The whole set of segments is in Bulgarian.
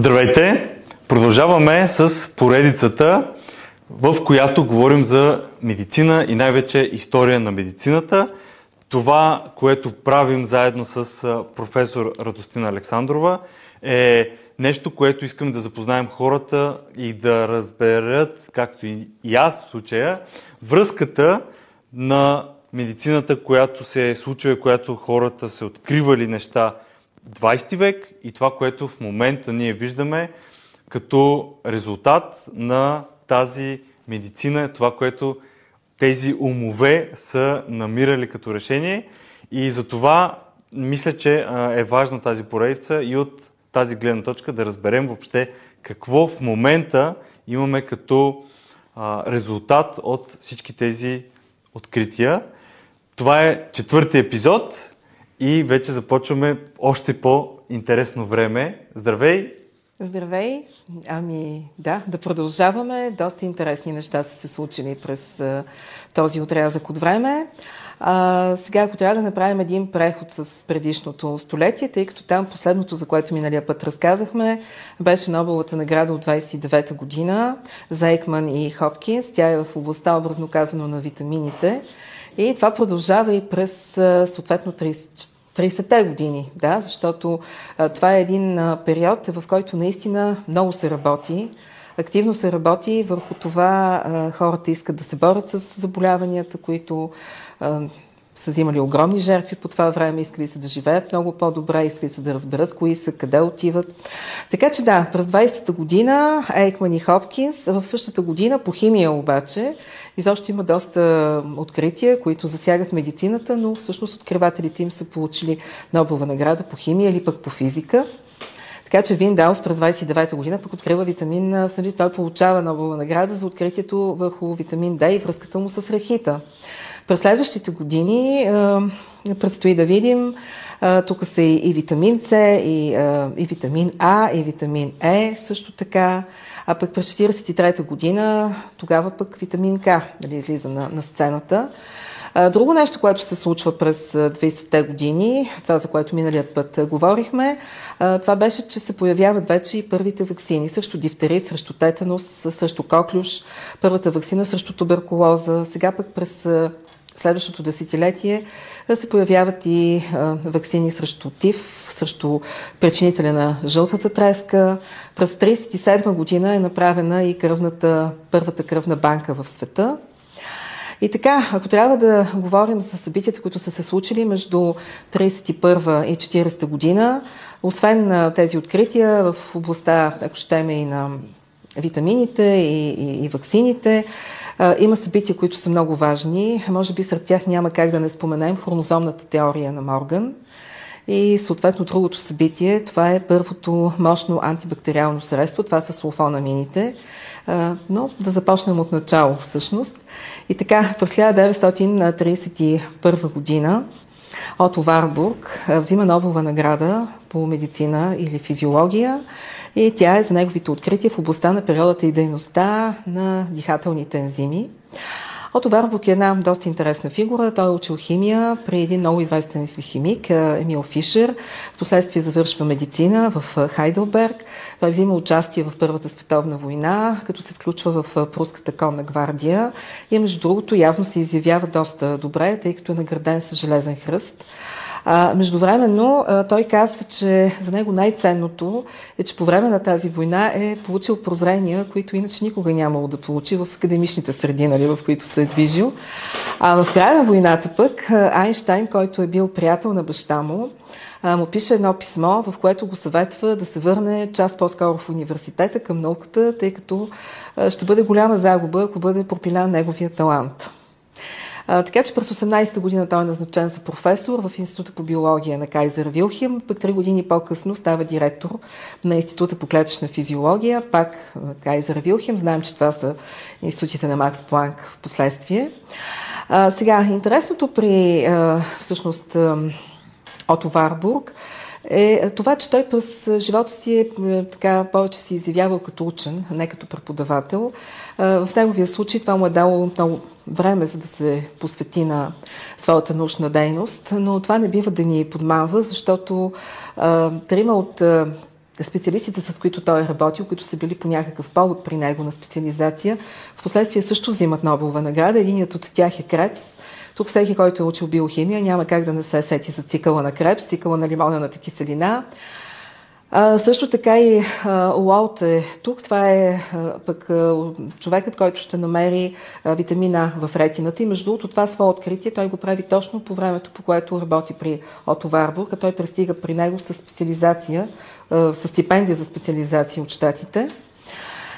Здравейте! Продължаваме с поредицата, в която говорим за медицина и най-вече история на медицината. Това, което правим заедно с професор Радостина Александрова е нещо, което искаме да запознаем хората и да разберат, както и аз в случая, връзката на медицината, която се е случила, която хората се откривали неща 20 век и това, което в момента ние виждаме като резултат на тази медицина, това, което тези умове са намирали като решение. И за това мисля, че е важна тази поредица и от тази гледна точка да разберем въобще какво в момента имаме като резултат от всички тези открития. Това е четвърти епизод и вече започваме още по-интересно време. Здравей! Здравей! Ами да, да продължаваме. Доста интересни неща са се случили през а, този отрязък от време. А, сега, ако трябва да направим един преход с предишното столетие, тъй като там последното, за което миналия път разказахме, беше Нобеловата награда от 29-та година за Ейкман и Хопкинс. Тя е в областта, образно казано, на витамините. И това продължава и през съответно 30-те години, да, защото това е един период, в който наистина много се работи. Активно се работи върху това хората искат да се борят с заболяванията, които са взимали огромни жертви по това време, искали са да живеят много по-добре, искали са да разберат кои са, къде отиват. Така че да, през 20-та година Ейкман и Хопкинс, в същата година по химия обаче, изобщо има доста открития, които засягат медицината, но всъщност откривателите им са получили Нобелова награда по химия или пък по физика. Така че Вин Даус през 29-та година пък открива витамин, всъщност той получава Нобелова награда за откритието върху витамин D и връзката му с рехита. През следващите години предстои да видим, тук са и, витамин С, и, и витамин А, и витамин Е също така. А пък през 1943 година, тогава пък витамин К нали, излиза на, на сцената. Друго нещо, което се случва през 20-те години, това за което миналият път говорихме, това беше, че се появяват вече и първите вакцини срещу дифтерит, срещу тетанус, срещу коклюш, първата вакцина срещу туберкулоза. Сега пък през следващото десетилетие се появяват и вакцини срещу ТИФ, срещу причинителя на жълтата треска. През 1937 година е направена и кръвната, първата кръвна банка в света. И така, ако трябва да говорим за събитията, които са се случили между 1931 и 1940 година, освен на тези открития в областта, ако щеме и на витамините и, и, и има събития, които са много важни. Може би сред тях няма как да не споменем хронозомната теория на Морган. И съответно другото събитие, това е първото мощно антибактериално средство, това са сулфонамините. Но да започнем от начало всъщност. И така, през 1931 година Ото Варбург взима Нобелова награда по медицина или физиология и тя е за неговите открития в областта на периодата и дейността на дихателните ензими. Ото Варбук е една доста интересна фигура. Той е учил химия при един много известен химик, Емил Фишер. Впоследствие завършва медицина в Хайделберг. Той взима участие в Първата световна война, като се включва в пруската конна гвардия и между другото явно се изявява доста добре, тъй като е награден с железен хръст. А, междувременно а, той казва, че за него най-ценното е, че по време на тази война е получил прозрения, които иначе никога нямало да получи в академичните среди, нали, в които се е движил. А в края на войната пък Айнштайн, който е бил приятел на баща му, му пише едно писмо, в което го съветва да се върне час по-скоро в университета към науката, тъй като ще бъде голяма загуба, ако бъде пропилян неговия талант. Така че през 18-та година той е назначен за професор в Института по биология на Кайзер Вилхем, пък три години по-късно става директор на Института по клетъчна физиология, пак Кайзер Вилхем. Знаем, че това са институтите на Макс Планк в последствие. А, сега, интересното при а, всъщност Ото Варбург е това, че той през живота си е, е така повече се изявявал като учен, не като преподавател. В неговия случай това му е дало много време, за да се посвети на своята научна дейност, но това не бива да ни подмава, защото трима от специалистите, с които той е работил, които са били по някакъв повод при него на специализация, в последствие също взимат Нобелова награда. Единият от тях е Крепс. Тук всеки, който е учил биохимия, няма как да не се сети за цикъла на Крепс, цикъла на лимонената киселина. А, също така и Уолт е тук. Това е а, пък а, човекът, който ще намери а, витамина в ретината. И между другото, това свое откритие той го прави точно по времето, по което работи при Ото Варбург, а той пристига при него с специализация, а, с стипендия за специализация от щатите.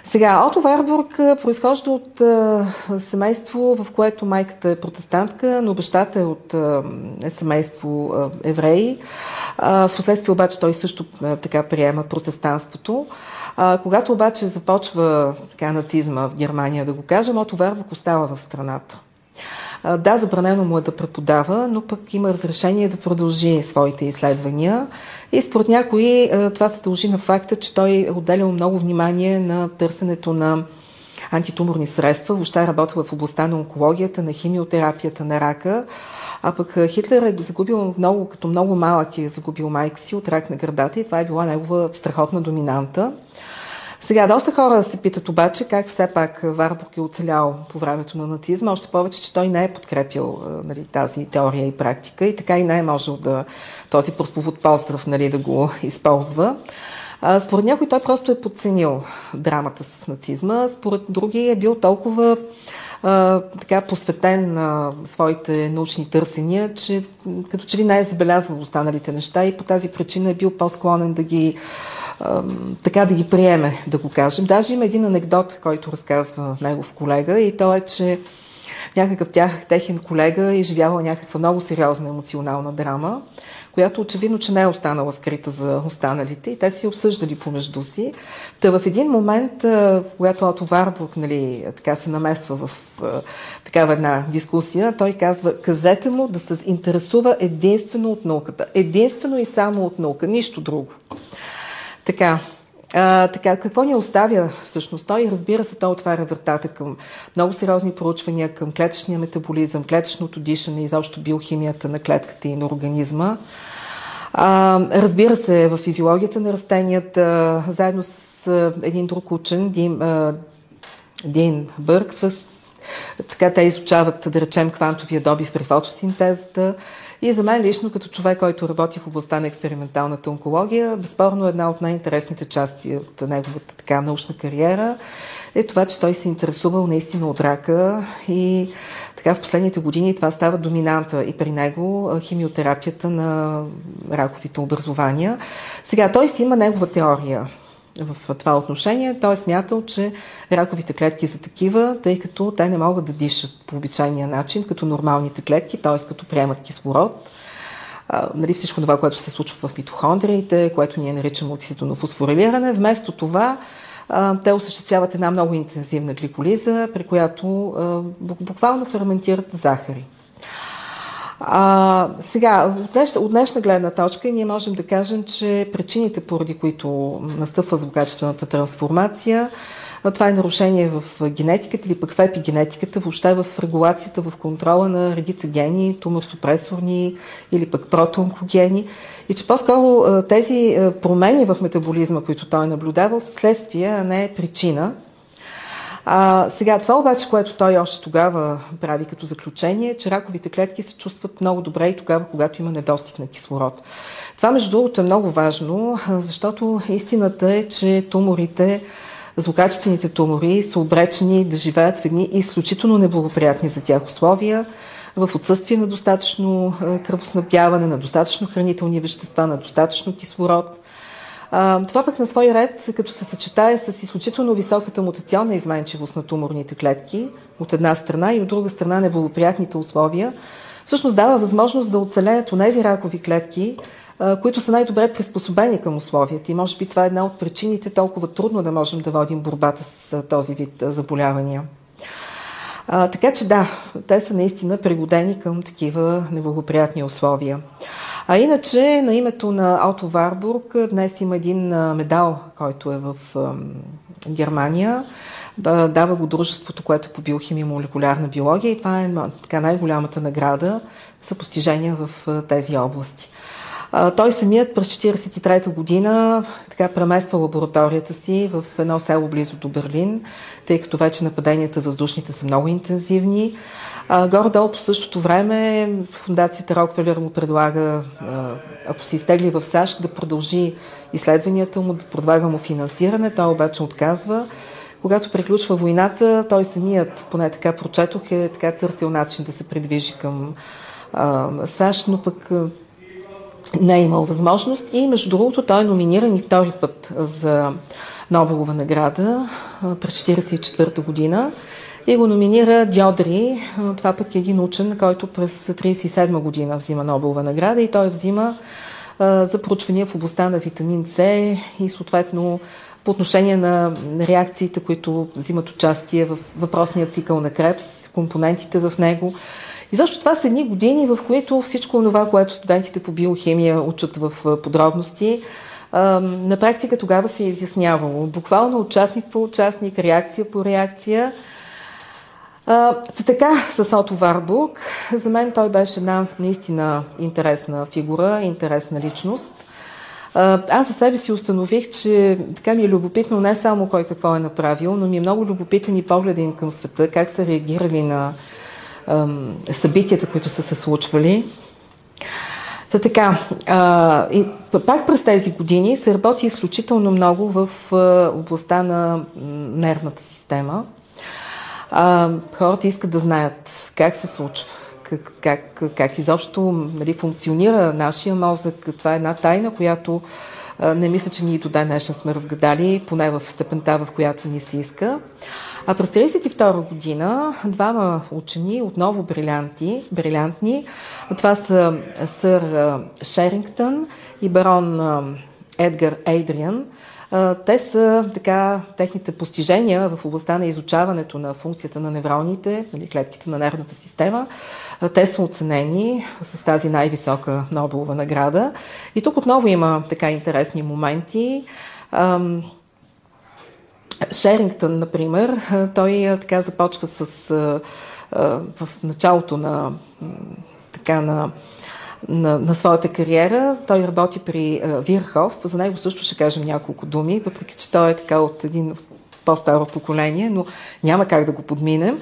Сега, Ото Варбург произхожда от а, семейство, в което майката е протестантка, но бащата е от а, семейство а, евреи. А, впоследствие обаче той също а, така приема протестанството. А, когато обаче започва така нацизма в Германия, да го кажем, Ото Варбург остава в страната. Да, забранено му е да преподава, но пък има разрешение да продължи своите изследвания. И според някои това се дължи на факта, че той е отделял много внимание на търсенето на антитуморни средства. Въобще е в областта на онкологията, на химиотерапията на рака. А пък Хитлер е загубил много, като много малък е загубил майка си от рак на гърдата и това е била негова страхотна доминанта. Сега, доста хора се питат обаче как все пак Варбург е оцелял по времето на нацизма, още повече, че той не е подкрепил нали, тази теория и практика и така и не е можел да този прословут поздрав нали, да го използва. Според някой той просто е подценил драмата с нацизма, според други е бил толкова а, така посветен на своите научни търсения, че като че ли не е забелязвал останалите неща и по тази причина е бил по-склонен да ги така да ги приеме, да го кажем. Даже има един анекдот, който разказва негов колега и то е, че някакъв тях, техен колега е изживявал някаква много сериозна емоционална драма, която очевидно, че не е останала скрита за останалите и те си обсъждали помежду си. Та в един момент, когато Ото Варбург нали, така се намества в такава една дискусия, той казва, кажете му да се интересува единствено от науката. Единствено и само от наука, нищо друго. Така, а, така, какво ни оставя всъщност той? Разбира се, той отваря вратата към много сериозни проучвания, към клетъчния метаболизъм, клетъчното дишане, изобщо биохимията на клетката и на организма. А, разбира се, в физиологията на растенията, заедно с един друг учен, Дин, а, Дин Бърк, така те изучават, да речем, квантовия добив при фотосинтезата, и за мен лично, като човек, който работи в областта на експерименталната онкология, безспорно една от най-интересните части от неговата така научна кариера е това, че той се интересувал наистина от рака и така в последните години това става доминанта и при него химиотерапията на раковите образования. Сега той си има негова теория в това отношение. Той е смятал, че раковите клетки са такива, тъй като те не могат да дишат по обичайния начин, като нормалните клетки, т.е. като приемат кислород. Нали, всичко това, което се случва в митохондриите, което ние наричаме окситоно фосфорилиране. Вместо това те осъществяват една много интензивна гликолиза, при която буквално ферментират захари. А, сега, от днешна, от днешна гледна точка ние можем да кажем, че причините, поради които настъпва злокачествената трансформация, това е нарушение в генетиката или пък в епигенетиката, въобще в регулацията, в контрола на редица гени, туморсупресорни или пък протоонкогени. И че по-скоро тези промени в метаболизма, които той е наблюдавал, са следствие, а не причина. А, сега, това обаче, което той още тогава прави като заключение, е, че раковите клетки се чувстват много добре и тогава, когато има недостиг на кислород. Това, между другото, е много важно, защото истината е, че туморите, злокачествените тумори са обречени да живеят в едни изключително неблагоприятни за тях условия, в отсъствие на достатъчно кръвоснабдяване, на достатъчно хранителни вещества, на достатъчно кислород. Това пък на свой ред, като се съчетае с изключително високата мутационна изменчивост на туморните клетки, от една страна и от друга страна неблагоприятните условия, всъщност дава възможност да оцелеят тези ракови клетки, които са най-добре приспособени към условията. И може би това е една от причините толкова трудно да можем да водим борбата с този вид заболявания. А, така че да, те са наистина пригодени към такива неблагоприятни условия. А иначе на името на Ауто Варбург днес има един медал, който е в Германия. Дава го дружеството, което е по биохимия и молекулярна биология и това е така най-голямата награда за постижения в тези области. Той самият през 1943 година така премества лабораторията си в едно село близо до Берлин, тъй като вече нападенията въздушните са много интензивни. горе-долу по същото време фундацията Роквелер му предлага, ако се изтегли в САЩ, да продължи изследванията му, да предлага му финансиране. Той обаче отказва. Когато приключва войната, той самият, поне така прочетох, е така търсил начин да се придвижи към САЩ, но пък не е имал възможност. И между другото, той е номиниран и втори път за Нобелова награда през 1944 година. И го номинира Дьодри. Това пък е един учен, който през 1937 година взима Нобелова награда и той взима за проучвания в областта на витамин С и съответно по отношение на реакциите, които взимат участие в въпросния цикъл на Крепс, компонентите в него. И защо това са едни години, в които всичко това, което студентите по биохимия учат в подробности, на практика тогава се е изяснявало. Буквално участник по участник, реакция по реакция. А, така, с Ото Варбург, за мен той беше една наистина интересна фигура, интересна личност – аз за себе си установих, че така ми е любопитно не само кой какво е направил, но ми е много любопитен и погледа към света, как са реагирали на събитията, които са се случвали. Та така, а, и пак през тези години се работи изключително много в а, областта на нервната система. А, хората искат да знаят как се случва, как, как, как изобщо нали, функционира нашия мозък. Това е една тайна, която а, не мисля, че ние до ден днешен сме разгадали, поне в степента, в която ни се иска. А през 1932 година двама учени, отново брилянти, брилянтни, това са сър Шерингтън и барон Едгар Ейдриан, те са така, техните постижения в областта на изучаването на функцията на невроните, нали, клетките на нервната система, те са оценени с тази най-висока Нобелова награда. И тук отново има така интересни моменти. Шерингтън, например, той така започва с в началото на така на на, на своята кариера. Той работи при Вирхов. За него също ще кажем няколко думи, въпреки че той е така от един по-старо поколение, но няма как да го подминем.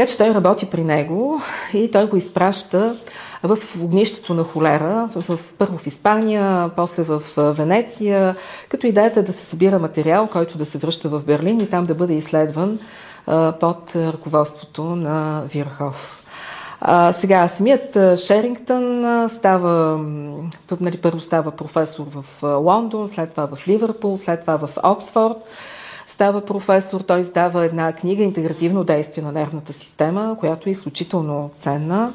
Така че той работи при него и той го изпраща в огнището на холера, в, първо в Испания, после в Венеция, като идеята е да се събира материал, който да се връща в Берлин и там да бъде изследван а, под ръководството на Вирхов. А, сега, самият Шерингтън става, нали, първо става професор в Лондон, след това в Ливърпул, след това в Оксфорд. Става професор, той издава една книга Интегративно действие на нервната система, която е изключително ценна.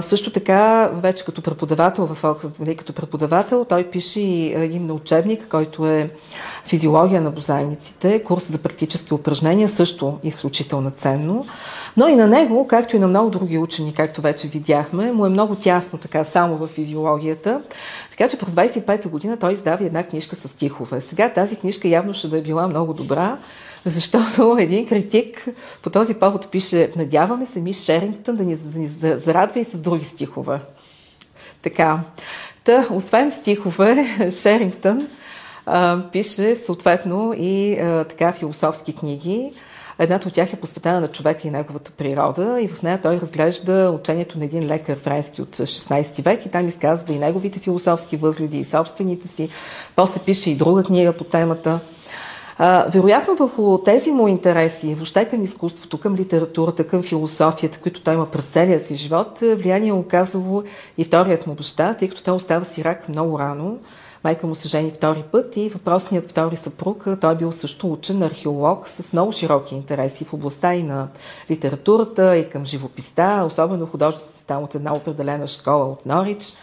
Също така, вече като преподавател, в, нали, като преподавател, той пише и един учебник, който е физиология на бозайниците, курс за практически упражнения, също изключително ценно. Но и на него, както и на много други учени, както вече видяхме, му е много тясно така само в физиологията. Така че през 25-та година той издава една книжка с стихове. Сега тази книжка явно ще да е била много добра, защото един критик по този повод пише Надяваме се Миш Шерингтън да ни, да ни зарадва и с други стихове. Така. Та, освен стихове, Шерингтън а, пише съответно и а, така философски книги. Едната от тях е посветена на човека и неговата природа и в нея той разглежда учението на един лекар френски от 16 век и там изказва и неговите философски възгледи и собствените си. После пише и друга книга по темата. Вероятно върху тези му интереси, въобще към изкуството, към литературата, към философията, които той има през целия си живот, влияние е оказало и вторият му баща, тъй като той остава сирак много рано. Майка му се жени втори път и въпросният втори съпруг, той е бил също учен археолог с много широки интереси в областта и на литературата, и към живописта, особено художниците там от една определена школа от Норич.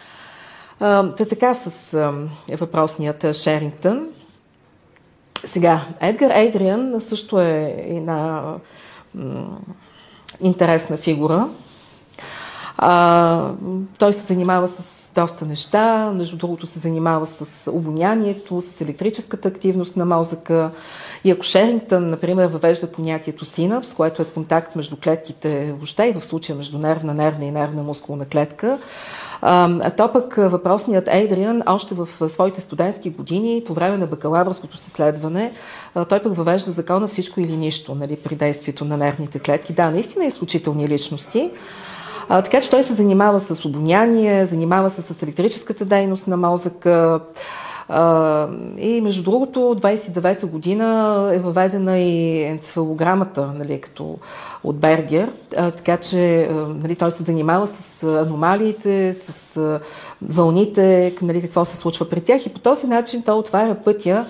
Та така с въпросният Шерингтън. Сега, Едгар Ейдриан също е една м- интересна фигура. А, той се занимава с доста неща. Между другото се занимава с обонянието, с електрическата активност на мозъка. И ако Шерингтън, например, въвежда понятието синапс, което е контакт между клетките въобще и в случая между нервна, нервна и нервна мускулна клетка, то пък въпросният Ейдриан още в своите студентски години, по време на бакалавърското си следване, той пък въвежда закона всичко или нищо нали, при действието на нервните клетки. Да, наистина изключителни личности. А, така че той се занимава с обоняние, занимава се с електрическата дейност на мозъка. И между другото, 29-та година е въведена и енцефалограмата, нали, като от Бергер, така че нали, той се занимава с аномалиите, с вълните, нали, какво се случва при тях и по този начин той отваря пътя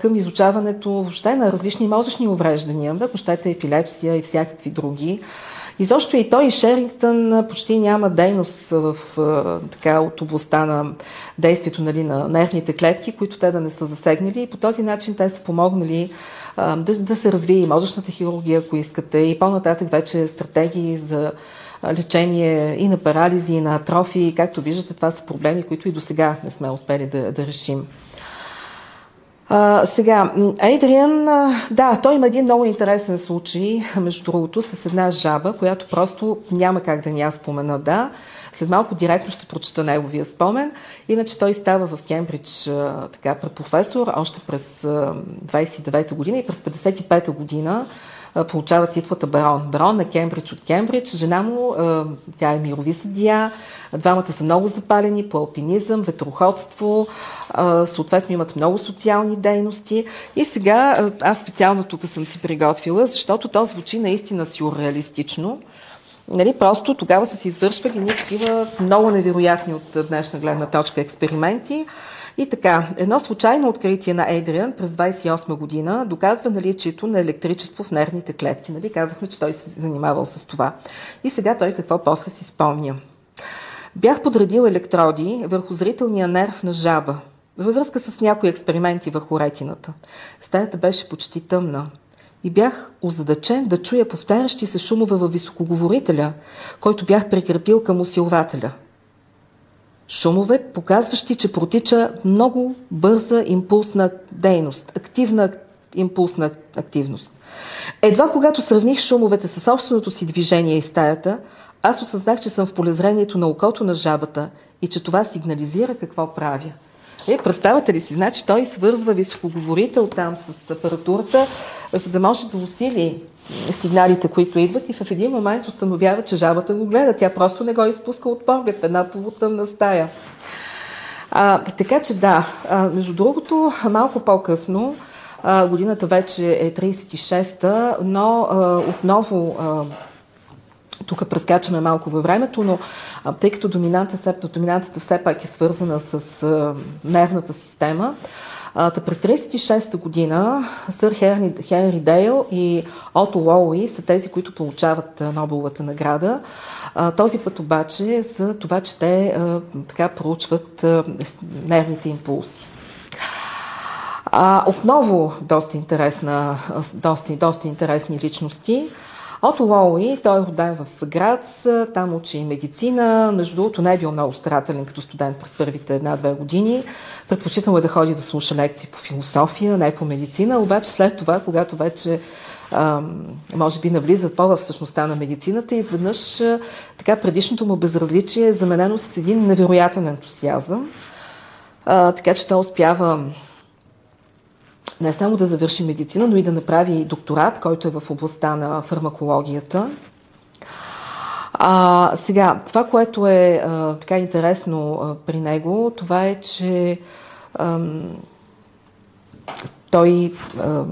към изучаването въобще на различни мозъчни увреждания, да, щете епилепсия и всякакви други. И защо и той и Шерингтън почти няма дейност в, така, от областта на действието нали, на нервните клетки, които те да не са засегнали. И по този начин те са помогнали да, да се развие и мозъчната хирургия, ако искате, и по-нататък вече стратегии за лечение и на парализи, и на атрофии. Както виждате, това са проблеми, които и до сега не сме успели да, да решим. Сега, Ейдриан, да, той има един много интересен случай, между другото, с една жаба, която просто няма как да ни я спомена, да. След малко директно ще прочета неговия спомен. Иначе той става в Кембридж така, професор още през 29-та година и през 55-та година получава титлата барон. Барон на Кембридж от Кембридж. Жена му, тя е мирови съдия. Двамата са много запалени по алпинизъм, ветроходство, съответно имат много социални дейности. И сега аз специално тук съм си приготвила, защото то звучи наистина сюрреалистично. Нали, просто тогава са се извършвали ни такива много невероятни от днешна гледна точка експерименти. И така, едно случайно откритие на Ейдриан през 28 година доказва наличието на електричество в нервните клетки. Нали? Казахме, че той се занимавал с това. И сега той какво после си спомня. Бях подредил електроди върху зрителния нерв на жаба, във връзка с някои експерименти върху ретината. Стаята беше почти тъмна и бях озадачен да чуя повтарящи се шумове във високоговорителя, който бях прикрепил към усилвателя – шумове, показващи, че протича много бърза импулсна дейност, активна импулсна активност. Едва когато сравних шумовете със собственото си движение и стаята, аз осъзнах, че съм в полезрението на окото на жабата и че това сигнализира какво правя. Е, представате ли си, значи той свързва високоговорител там с апаратурата, за да може да усили сигналите, които идват и в един момент установява, че жабата го гледа. Тя просто не го изпуска от поглед, една полутъмна стая. А, така че да, а, между другото, малко по-късно, а, годината вече е 36-та, но а, отново а, тук прескачаме малко във времето, но а, тъй като доминантата, доминантата все пак е свързана с а, нервната система, а, през 1936 година сър Хенри, Хенри Дейл и Ото Лоуи са тези, които получават Нобеловата награда. Този път обаче за това, че те така проучват нервните импулси. А, отново доста, интересна, доста, доста интересни личности. Ото Лоуи, той е роден в Грац, там учи медицина. Между другото, не е бил много старателен като студент през първите една-две години. Предпочитал е да ходи да слуша лекции по философия, не по медицина, обаче след това, когато вече може би навлиза по в същността на медицината, изведнъж така предишното му безразличие е заменено с един невероятен ентусиазъм. Така че той успява не само да завърши медицина, но и да направи докторат, който е в областта на фармакологията. А, сега, това, което е а, така интересно а, при него, това е, че а, той, а,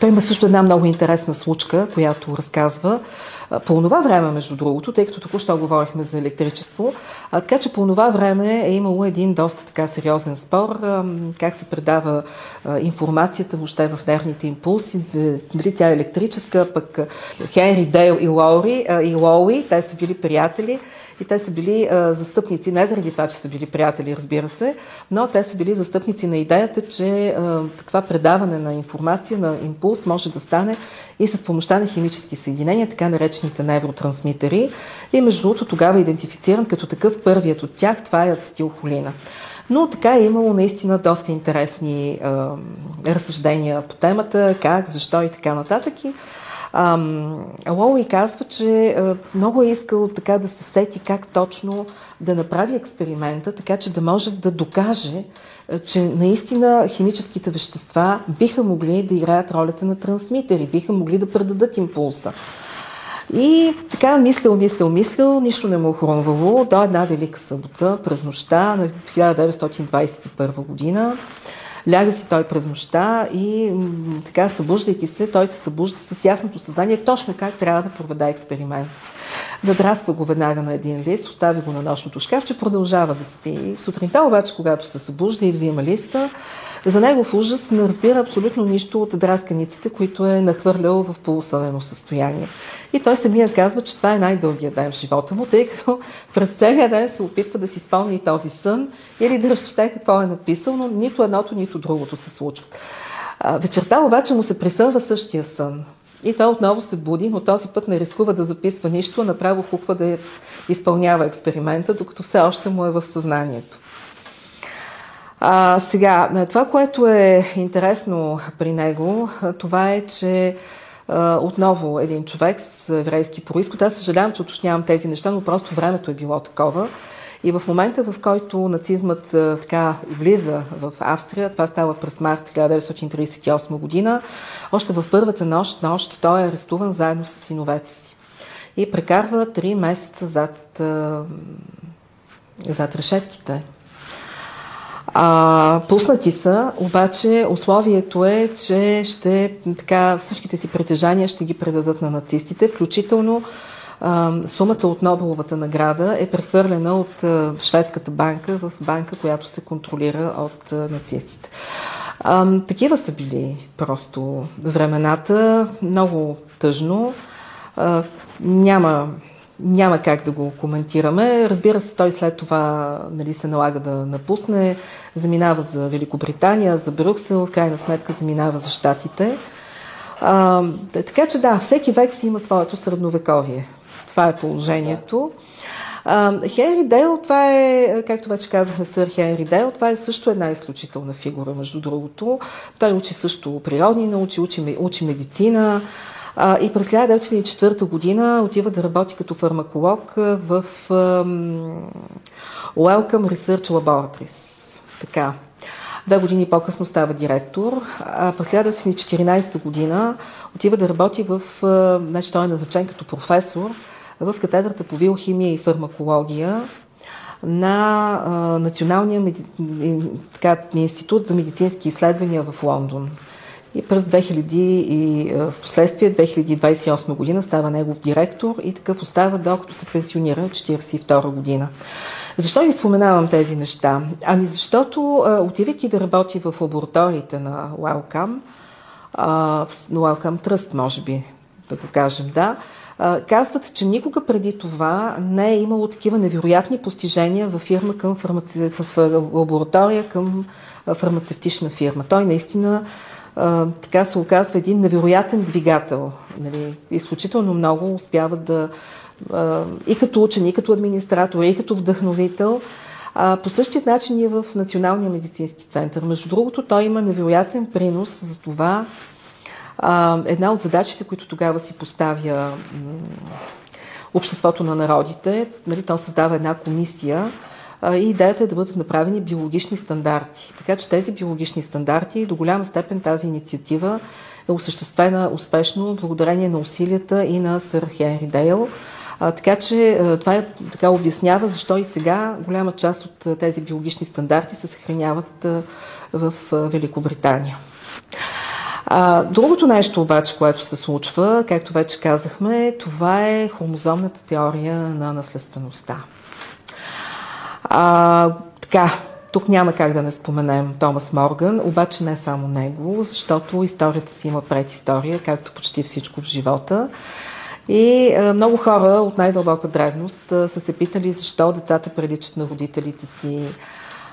той има също една много интересна случка, която разказва. По това време, между другото, тъй като току-що говорихме за електричество, а, така че по това време е имало един доста така сериозен спор а, как се предава а, информацията въобще в нервните импулси, дали тя е електрическа, пък Хенри Дейл и Лоури, а, и Лоуи, те са били приятели и те са били а, застъпници, не заради това, че са били приятели, разбира се, но те са били застъпници на идеята, че а, такова предаване на информация, на импулс може да стане и с помощта на химически съединения, така наречени различните невротрансмитери и между другото тогава идентифициран като такъв първият от тях, това е ацетилхолина. Но така е имало наистина доста интересни е, разсъждения по темата, как, защо и така нататък. И, Лоуи казва, че много е искал така да се сети как точно да направи експеримента, така че да може да докаже, че наистина химическите вещества биха могли да играят ролята на трансмитери, биха могли да предадат импулса. И така мислил, мислил, мислил, нищо не му е хрумвало до една велика събота през нощта на 1921 година. Ляга си той през нощта и така, събуждайки се, той се събужда с ясното съзнание точно как трябва да проведе експеримент. Надраства го веднага на един лист, остави го на нощното шкафче, продължава да спи. Сутринта обаче, когато се събужда и взима листа, за него в ужас не разбира абсолютно нищо от драсканиците, които е нахвърлял в полусънено състояние. И той самия казва, че това е най-дългият ден в живота му, тъй като през целия ден се опитва да си спомни този сън или да разчете какво е написал, но нито едното, нито другото се случва. Вечерта обаче му се присънва същия сън. И той отново се буди, но този път не рискува да записва нищо, направо хуква да изпълнява експеримента, докато все още му е в съзнанието. А, сега, това, което е интересно при него, това е, че отново един човек с еврейски происход. Аз съжалявам, че уточнявам тези неща, но просто времето е било такова. И в момента, в който нацизмът така влиза в Австрия, това става през март 1938 година, още в първата нощ, нощ той е арестуван заедно с синовете си. И прекарва три месеца зад, зад решетките. А, пуснати са, обаче условието е, че ще, така, всичките си притежания ще ги предадат на нацистите, включително а, сумата от Нобеловата награда е прехвърлена от а, шведската банка в банка, която се контролира от а, нацистите. А, такива са били просто времената, много тъжно. А, няма няма как да го коментираме. Разбира се, той след това нали, се налага да напусне, заминава за Великобритания, за Брюксел, в крайна сметка заминава за Штатите. А, така че да, всеки век си има своето средновековие. Това е положението. Хенри Дейл, това е, както вече казахме, сър Хенри Дейл, това е също една изключителна фигура, между другото. Той учи също природни науки, учи, учи медицина, и през 1904 година отива да работи като фармаколог в Welcome Research Laboratories. Така. Две години по-късно става директор, а през 1914 година отива да работи в, значи той е назначен като професор в катедрата по биохимия и фармакология на а, Националния меди... така, институт за медицински изследвания в Лондон. И през 2000 и в последствие 2028 година става негов директор и такъв остава докато се пенсионира 42 година. Защо ви споменавам тези неща? Ами защото, отивайки да работи в лабораториите на Wellcome, на Wellcome Trust, може би, да го кажем, да, казват, че никога преди това не е имало такива невероятни постижения в фирма към фармаци... в лаборатория към фармацевтична фирма. Той наистина така се оказва един невероятен двигател. Нали, изключително много успява да и като учен, и като администратор, и като вдъхновител. А, по същия начин и в Националния медицински център. Между другото, той има невероятен принос за това. А, една от задачите, които тогава си поставя Обществото на народите, нали, то създава една комисия, и идеята е да бъдат направени биологични стандарти. Така че тези биологични стандарти, до голяма степен тази инициатива е осъществена успешно благодарение на усилията и на сър Хенри Дейл. Така че това е, така обяснява защо и сега голяма част от тези биологични стандарти се съхраняват в Великобритания. Другото нещо обаче, което се случва, както вече казахме, това е хромозомната теория на наследствеността. А, така, тук няма как да не споменем Томас Морган, обаче не само него, защото историята си има предистория, както почти всичко в живота. И а, много хора от най-дълбока древност а, са се питали защо децата приличат на родителите си,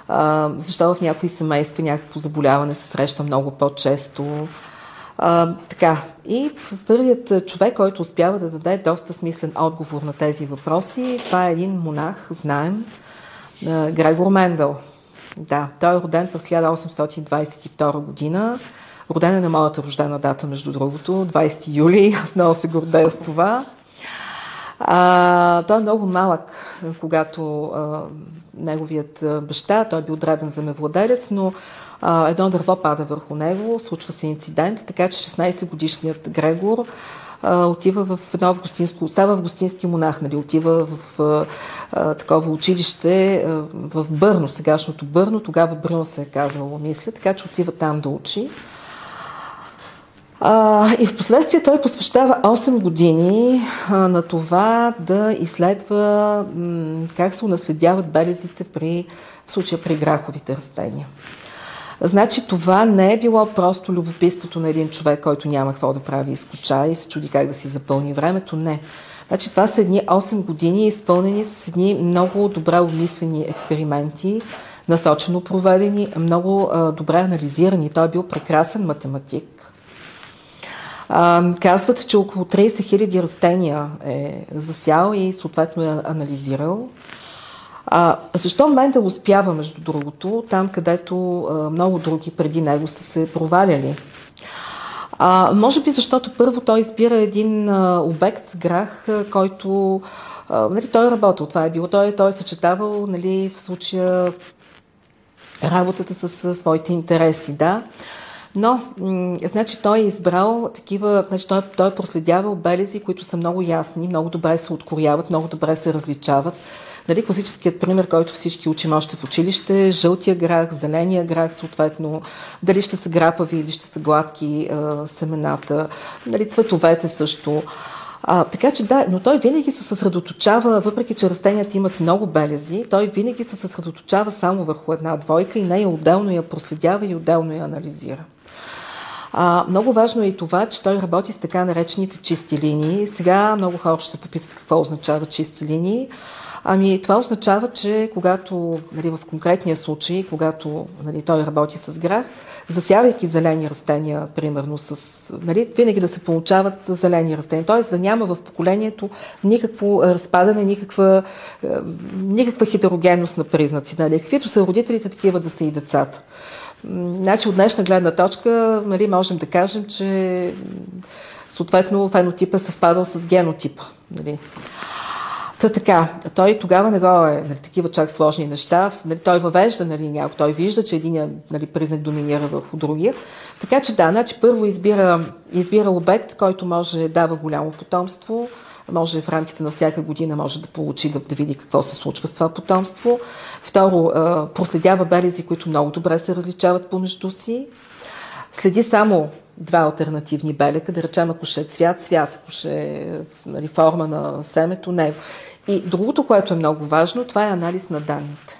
а, защо в някои семейства някакво заболяване се среща много по-често. А, така, и първият човек, който успява да даде доста смислен отговор на тези въпроси, това е един монах, знаем, Грегор Мендел. Да, той е роден през 1822 година. Роден е на моята рождена дата, между другото, 20 юли. Аз много се гордея с това. А, той е много малък, когато а, неговият баща, той е бил дребен земевладелец, но а, едно дърво пада върху него, случва се инцидент, така че 16 годишният Грегор отива в едно августинско, става августински монах, нали, отива в а, такова училище в Бърно, сегашното Бърно, тогава Брюн се е казвало, мисля, така че отива там да учи. А, и в последствие той посвещава 8 години а, на това да изследва м, как се унаследяват белезите при, в случая при граховите растения. Значи това не е било просто любопитството на един човек, който няма какво да прави, изкоча и се чуди как да си запълни времето. Не. Значи това са едни 8 години, изпълнени с едни много добре обмислени експерименти, насочено проведени, много а, добре анализирани. Той е бил прекрасен математик а, казват, че около 30 000 растения е засял и съответно е анализирал. А, защо Мендел успява, между другото, там където а, много други преди него са се проваляли? А, може би защото първо той избира един а, обект, грах, а, който а, нали, той е работил, това е било. Той, той е съчетавал нали, в случая работата с, с своите интереси, да. Но, м- значи, той е избрал такива, значи, той, той е проследявал белези, които са много ясни, много добре се откоряват, много добре се различават. Нали, класическият пример, който всички учим още в училище, жълтия грах, зеления грах, съответно, дали ще са грапави или ще са гладки а, семената, нали, цветовете също. А, така че да, но той винаги се съсредоточава, въпреки че растенията имат много белези, той винаги се съсредоточава само върху една двойка и нея отделно я проследява и отделно я анализира. А, много важно е и това, че той работи с така наречените чисти линии. Сега много хора ще се попитат какво означава чисти линии. Ами това означава, че когато нали, в конкретния случай, когато нали, той работи с грах, засявайки зелени растения, примерно, с, нали, винаги да се получават зелени растения. Т.е. да няма в поколението никакво разпадане, никаква, никаква хетерогенност на признаци. Нали. Каквито са родителите, такива да са и децата. Значи от днешна гледна точка нали, можем да кажем, че съответно фенотипа е съвпадал с генотипа. Нали. Та така, той тогава не го е нали, такива чак сложни неща. Нали, той въвежда нали, някой, той вижда, че един нали, признак доминира върху другия. Така че да, значи първо избира, избира обект, който може да дава голямо потомство, може в рамките на всяка година може да получи, да, да види какво се случва с това потомство. Второ, проследява белези, които много добре се различават помежду си. Следи само два альтернативни белека, да речем ако ще е цвят, цвят, ако ще е нали, форма на семето, него. И другото, което е много важно, това е анализ на данните.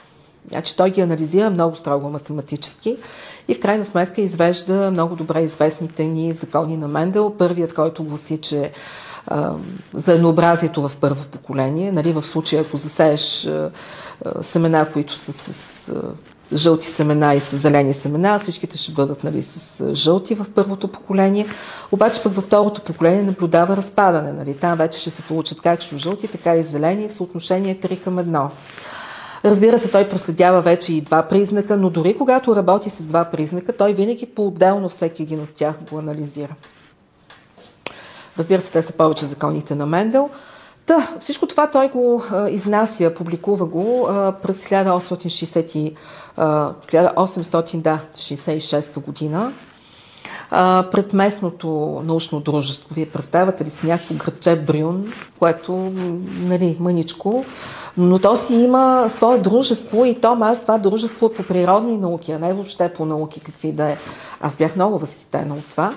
Значи той ги анализира много строго математически и в крайна сметка извежда много добре известните ни закони на Мендел. Първият, който гласи, че за еднообразието в първо поколение. Нали, в случая, ако засееш семена, които са с, жълти семена и с зелени семена, всичките ще бъдат нали, с жълти в първото поколение. Обаче пък във второто поколение наблюдава разпадане. Нали. Там вече ще се получат както жълти, така и зелени в съотношение 3 към 1. Разбира се, той проследява вече и два признака, но дори когато работи с два признака, той винаги по-отделно всеки един от тях го анализира. Разбира се, те са повече законите на Мендел. Та, всичко това той го а, изнася, публикува го а, през 1860, а, 1866 година а, пред местното научно дружество. Вие представяте ли си някакво градче Брюн, което, нали, мъничко, но то си има свое дружество и то май това дружество е по природни науки, а не въобще по науки, какви да е. Аз бях много възхитена от това.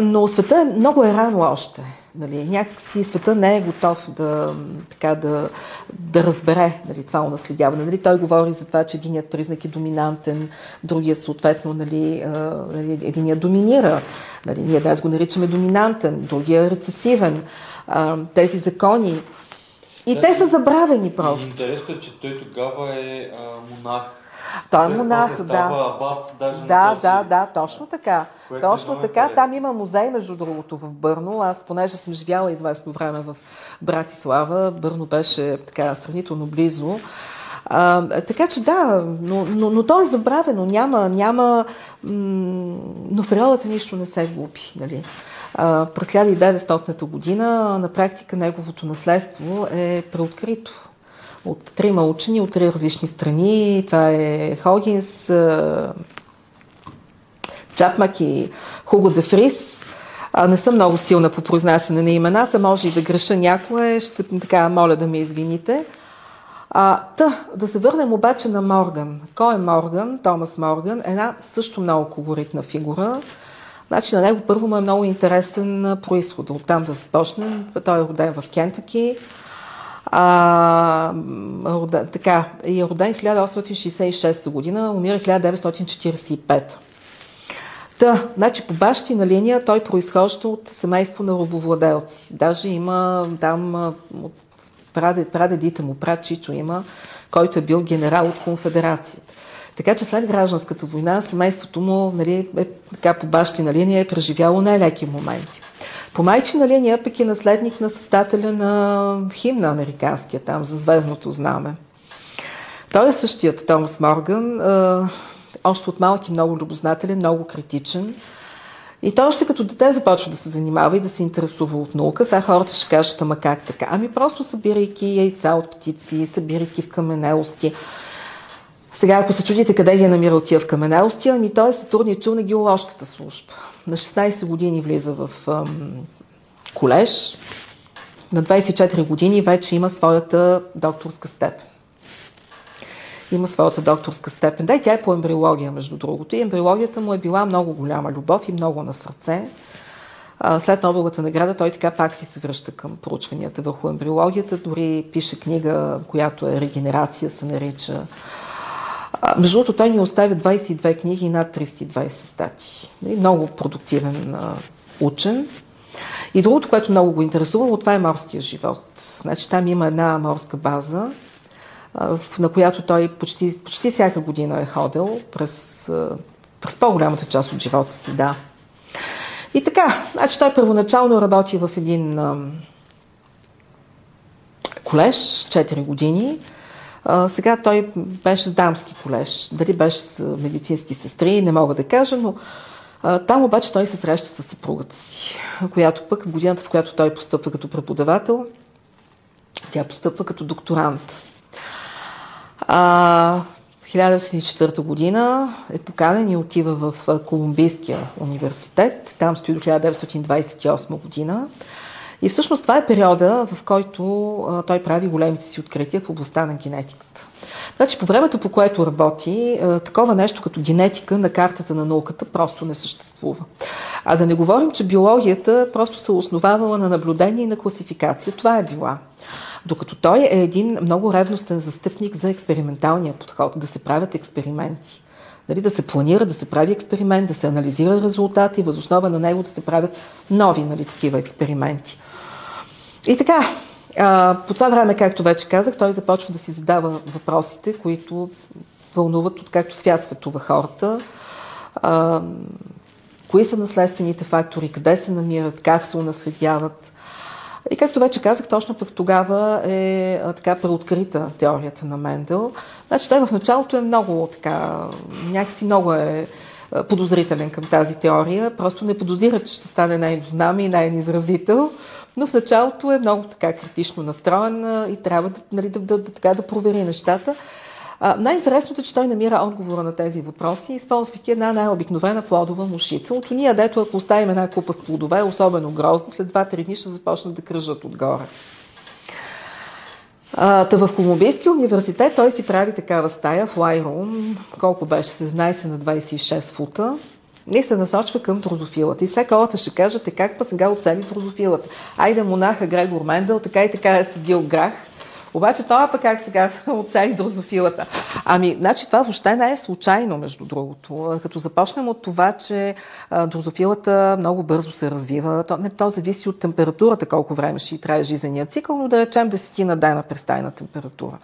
Но света е, много е рано още. Нали, някакси света не е готов да, така, да, да разбере нали, това унаследяване. Нали, той говори за това, че единият признак е доминантен, другият съответно, нали, нали, единият доминира. Нали, ние днес го наричаме доминантен, другия е рецесивен. А, тези закони. И да, те са забравени просто. Интересно е, че той тогава е а, монах Той е монах, да. Абат, даже да, този... да, да, точно така. Което е точно така. интересно. Там има музей, между другото, в Бърно. Аз, понеже съм живяла известно време в Братислава, Бърно беше така сравнително близо. А, така че да, но, но, но то е забравено. Няма, няма м- но в природата нищо не се губи. Нали? А, през 1900 година на практика неговото наследство е преоткрито от трима учени от три различни страни. Това е Хогинс, Чапмак и Хуго де Фрис. Не съм много силна по произнасяне на имената, може и да греша някое, ще така моля да ме извините. А, та, да се върнем обаче на Морган. Кой е Морган? Томас Морган. Една също много колоритна фигура. Значи на него първо му е много интересен происход. Оттам да започнем. Той е роден в Кентъки. А, роден, така, е роден 1866 година, умира 1945. Та, значи по бащина линия той произхожда от семейство на робовладелци. Даже има там прадед, прадедите му, прад има, който е бил генерал от конфедерацията. Така че след гражданската война семейството му нали, е, така, по бащина линия е преживяло най-леки моменти. По майчина линия пък е наследник на създателя на химна американския, там за звездното знаме. Той е същият Томас Морган, е, още от малки много любознателен, много критичен. И той още като дете започва да се занимава и да се интересува от наука. Сега хората ще кажат, ама как така? Ами просто събирайки яйца от птици, събирайки в каменелости. Сега, ако се чудите къде ги е намирал тия в каменелости, ами той е сътрудничал на геоложката служба. На 16 години влиза в ам, колеж. На 24 години вече има своята докторска степен има своята докторска степен. Да, и тя е по ембриология, между другото. И ембриологията му е била много голяма любов и много на сърце. След Нобеловата награда той така пак си се връща към проучванията върху ембриологията, дори пише книга, която е Регенерация, се нарича. Между другото, той ни оставя 22 книги и над 320 статии. Много продуктивен учен. И другото, което много го интересувало, това е морския живот. Значи там има една морска база, на която той почти, почти всяка година е ходил през, през по-голямата част от живота си, да. И така, значи той първоначално работи в един колеж, 4 години. А, сега той беше с дамски колеж. Дали беше с медицински сестри, не мога да кажа, но а, там обаче той се среща с съпругата си, която пък годината, в която той постъпва като преподавател, тя постъпва като докторант. А, 1904 година е поканен и отива в Колумбийския университет. Там стои до 1928 година. И всъщност това е периода, в който той прави големите си открития в областта на генетиката. Значи по времето, по което работи, такова нещо като генетика на картата на науката просто не съществува. А да не говорим, че биологията просто се основавала на наблюдение и на класификация. Това е била. Докато той е един много ревностен застъпник за експерименталния подход, да се правят експерименти. Нали, да се планира, да се прави експеримент, да се анализира резултати и възоснова на него да се правят нови нали, такива експерименти. И така, а, по това време, както вече казах, той започва да си задава въпросите, които вълнуват от както свят светува хората. А, кои са наследствените фактори, къде се намират, как се унаследяват. И както вече казах, точно пък тогава е а, така преоткрита теорията на Мендел. Значи той в началото е много така, някакси много е подозрителен към тази теория. Просто не подозира, че ще стане най-дознаме и най-изразител, но в началото е много така критично настроен и трябва да, нали, да, да, да, така, да провери нещата. А, най-интересното е, че той намира отговора на тези въпроси, използвайки една най-обикновена плодова мушица. От уния, дето ако оставим една купа с плодове, особено грозна, след 2-3 дни ще започнат да кръжат отгоре. Та в Колумбийския университет той си прави такава стая в Лайрум, колко беше, 17 на 26 фута, и се насочва към дрозофилата. И сега хората ще кажат, е как па сега оцели дрозофилата. Айде монаха Грегор Мендел, така и така е съдил грах. Обаче това пък как сега оцели дрозофилата. Ами, значи това въобще не е случайно, между другото. Като започнем от това, че дрозофилата много бързо се развива, то, не, то зависи от температурата, колко време ще и трае жизнения цикъл, но да речем десетина дена през тайна температура.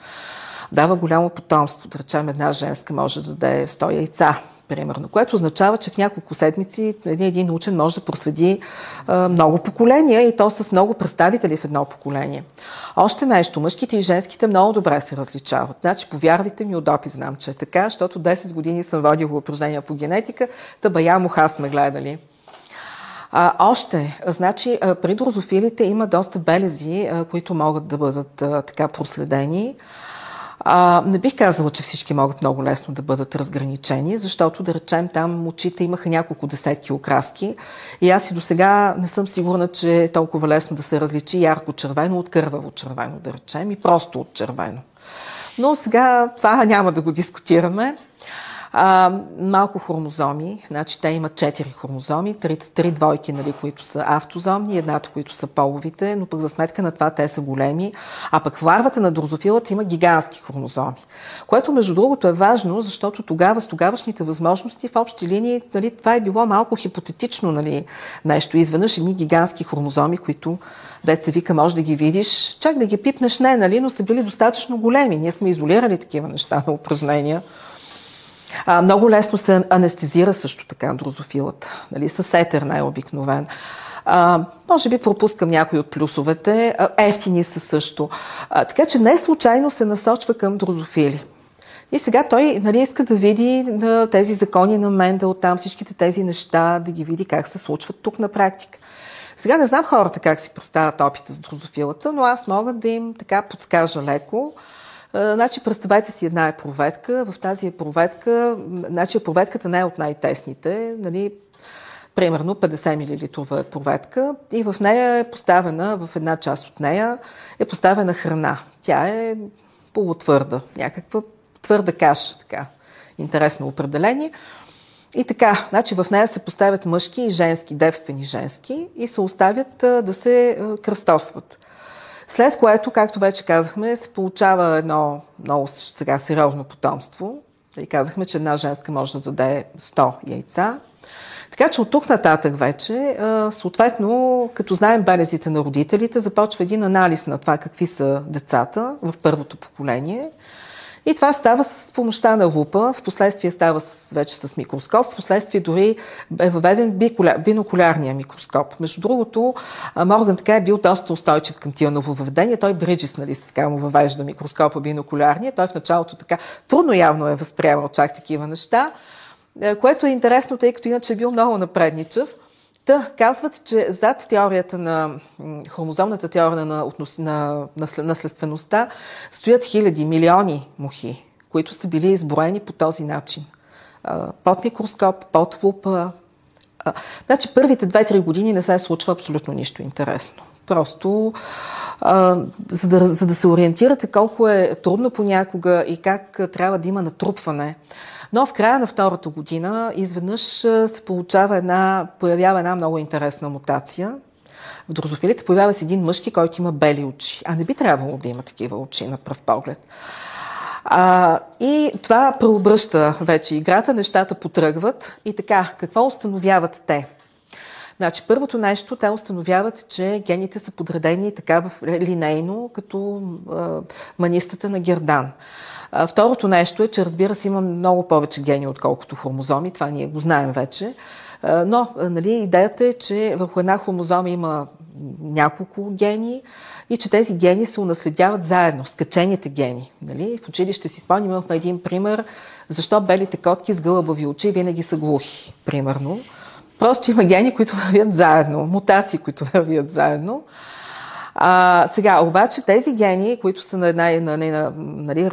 дава голямо потомство. Да речем, една женска може да даде 100 яйца, примерно, което означава, че в няколко седмици един, учен може да проследи а, много поколения и то с много представители в едно поколение. Още нещо, мъжките и женските много добре се различават. Значи, повярвайте ми, от опит знам, че е така, защото 10 години съм водила упражнения по генетика, та муха сме гледали. А, още, значи, при дрозофилите има доста белези, които могат да бъдат така проследени. А, не бих казала, че всички могат много лесно да бъдат разграничени, защото, да речем, там очите имаха няколко десетки окраски и аз и до сега не съм сигурна, че е толкова лесно да се различи ярко червено от кърваво червено, да речем, и просто от червено. Но сега това няма да го дискутираме. А, малко хромозоми, значи те имат 4 хромозоми, три, три двойки, нали, които са автозомни, едната, които са половите, но пък за сметка на това те са големи. А пък ларвата на дрозофилата има гигантски хромозоми, което между другото е важно, защото тогава с тогавашните възможности в общи линии нали, това е било малко хипотетично нали, нещо. Изведнъж едни гигантски хромозоми, които деца вика, може да ги видиш, чак да ги пипнеш, не, нали, но са били достатъчно големи. Ние сме изолирали такива неща на упражнения. А, много лесно се анестезира също така дрозофилата, нали, с етер най-обикновен. А, може би пропускам някои от плюсовете. А, ефтини са също. А, така че не случайно се насочва към дрозофили. И сега той нали, иска да види на тези закони на Мендел, там всичките тези неща, да ги види как се случват тук на практика. Сега не знам хората как си представят опита с дрозофилата, но аз мога да им така подскажа леко. Значи, представете си една епроветка. В тази епроветка, значи епроветката не е от най-тесните, нали, примерно 50 мл епроветка и в нея е поставена, в една част от нея е поставена храна. Тя е полутвърда, някаква твърда каша, така. Интересно определение. И така, значи в нея се поставят мъжки и женски, девствени женски и се оставят да се кръстосват. След което, както вече казахме, се получава едно много сега сериозно потомство. И казахме, че една женска може да даде 100 яйца. Така че от тук нататък вече, съответно, като знаем белезите на родителите, започва един анализ на това какви са децата в първото поколение – и това става с помощта на лупа, в последствие става с, вече с микроскоп, в последствие дори е въведен бинокулярния микроскоп. Между другото, Морган така е бил доста устойчив към тия нововведения. Той Бриджис, нали, така му въвежда микроскопа бинокулярния. Той в началото така трудно явно е възприемал чак такива неща, е, което е интересно, тъй като иначе е бил много напредничав. Та, казват, че зад теорията на хромозомната теория на, относ... на наследствеността стоят хиляди, милиони мухи, които са били изброени по този начин. Под микроскоп, под лупа. Значи първите 2-3 години не се случва абсолютно нищо интересно. Просто за да, за да се ориентирате колко е трудно понякога и как трябва да има натрупване но в края на втората година изведнъж се получава една, появява една много интересна мутация. В дрозофилите появява се един мъжки, който има бели очи. А не би трябвало да има такива очи на пръв поглед. А, и това преобръща вече играта, нещата потръгват. И така, какво установяват те? Значи, първото нещо, те установяват, че гените са подредени така в линейно, като а, манистата на Гердан. Второто нещо е, че разбира се има много повече гени, отколкото хромозоми. Това ние го знаем вече. Но нали, идеята е, че върху една хромозома има няколко гени и че тези гени се унаследяват заедно, скачените гени. Нали? В училище си спомням, имахме един пример, защо белите котки с гълъбови очи винаги са глухи, примерно. Просто има гени, които вървят заедно, мутации, които вървят заедно. А, сега, обаче, тези гени, които са на една, на, на, на, нали,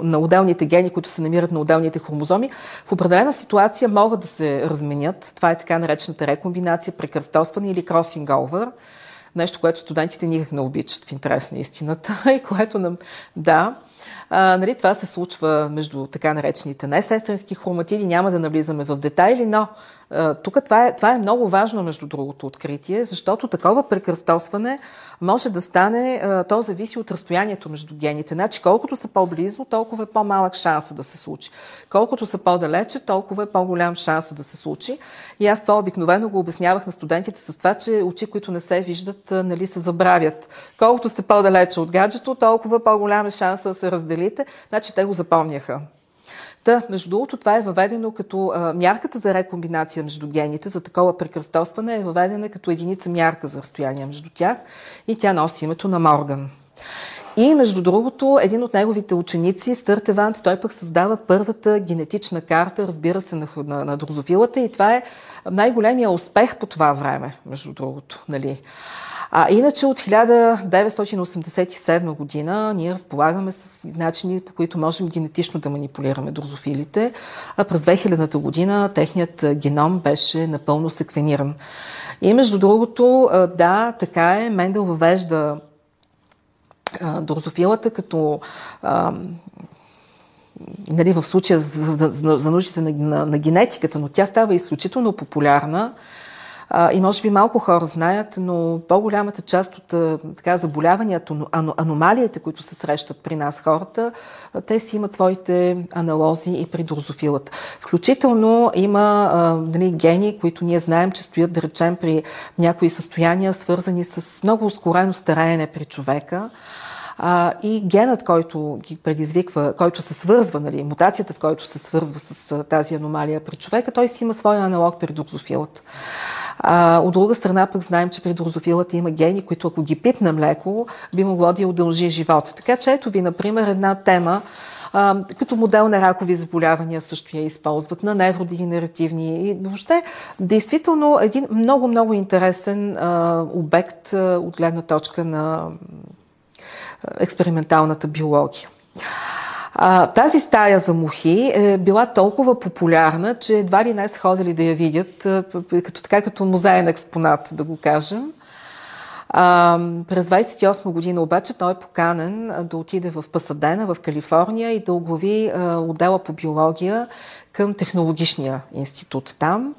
на отделните гени, които се намират на отделните хромозоми, в определена ситуация могат да се разменят. Това е така наречената рекомбинация, прекръстосване или кросинг овър. Нещо, което студентите никак не обичат в интерес на истината и което нам... Да, а, нали, това се случва между така наречените несестрински хроматиди. Няма да навлизаме в детайли, но Тук това е, това е много важно, между другото, откритие, защото такова прекръстосване може да стане, то зависи от разстоянието между гените. Значи, колкото са по-близо, толкова е по-малък шанса да се случи. Колкото са по-далече, толкова е по-голям шанса да се случи. И аз това обикновено го обяснявах на студентите с това, че очи, които не се виждат, нали, се забравят. Колкото сте по-далече от гаджето, толкова по-голям е шанса да се разделите. Значи те го запомняха. Та, между другото, това е въведено като а, мярката за рекомбинация между гените, за такова прекръстосване е въведена като единица мярка за разстояние между тях и тя носи името на Морган. И, между другото, един от неговите ученици, Стъртевант, той пък създава първата генетична карта, разбира се, на, на, на дрозофилата и това е най-големия успех по това време, между другото. Нали. А иначе от 1987 година ние разполагаме с начини, по които можем генетично да манипулираме дрозофилите. А през 2000 година техният геном беше напълно секвениран. И между другото, да, така е, Мендел въвежда дрозофилата като нали, в случая за нуждите на, на, на генетиката, но тя става изключително популярна и може би малко хора знаят, но по-голямата част от така, заболяванията, аномалиите, които се срещат при нас хората, те си имат своите аналози и при дрозофилата. Включително има нали, гени, които ние знаем, че стоят, да речем, при някои състояния, свързани с много ускорено стараене при човека. А, и генът, който ги предизвиква, който се свързва, нали, мутацията, в който се свързва с тази аномалия при човека, той си има своя аналог при дрозофилата. А, от друга страна пък знаем, че при дрозофилата има гени, които ако ги пипнем леко, би могло да я удължи живота. Така че ето ви, например, една тема, а, като модел на ракови заболявания също я използват, на невродегенеративни и въобще действително един много-много интересен а, обект а, от гледна точка на експерименталната биология. А, тази стая за мухи е била толкова популярна, че едва ли не са ходили да я видят, като, така като музеен експонат, да го кажем. А, през 28 година обаче той е поканен да отиде в Пасадена, в Калифорния и да оглави отдела по биология към технологичния институт там.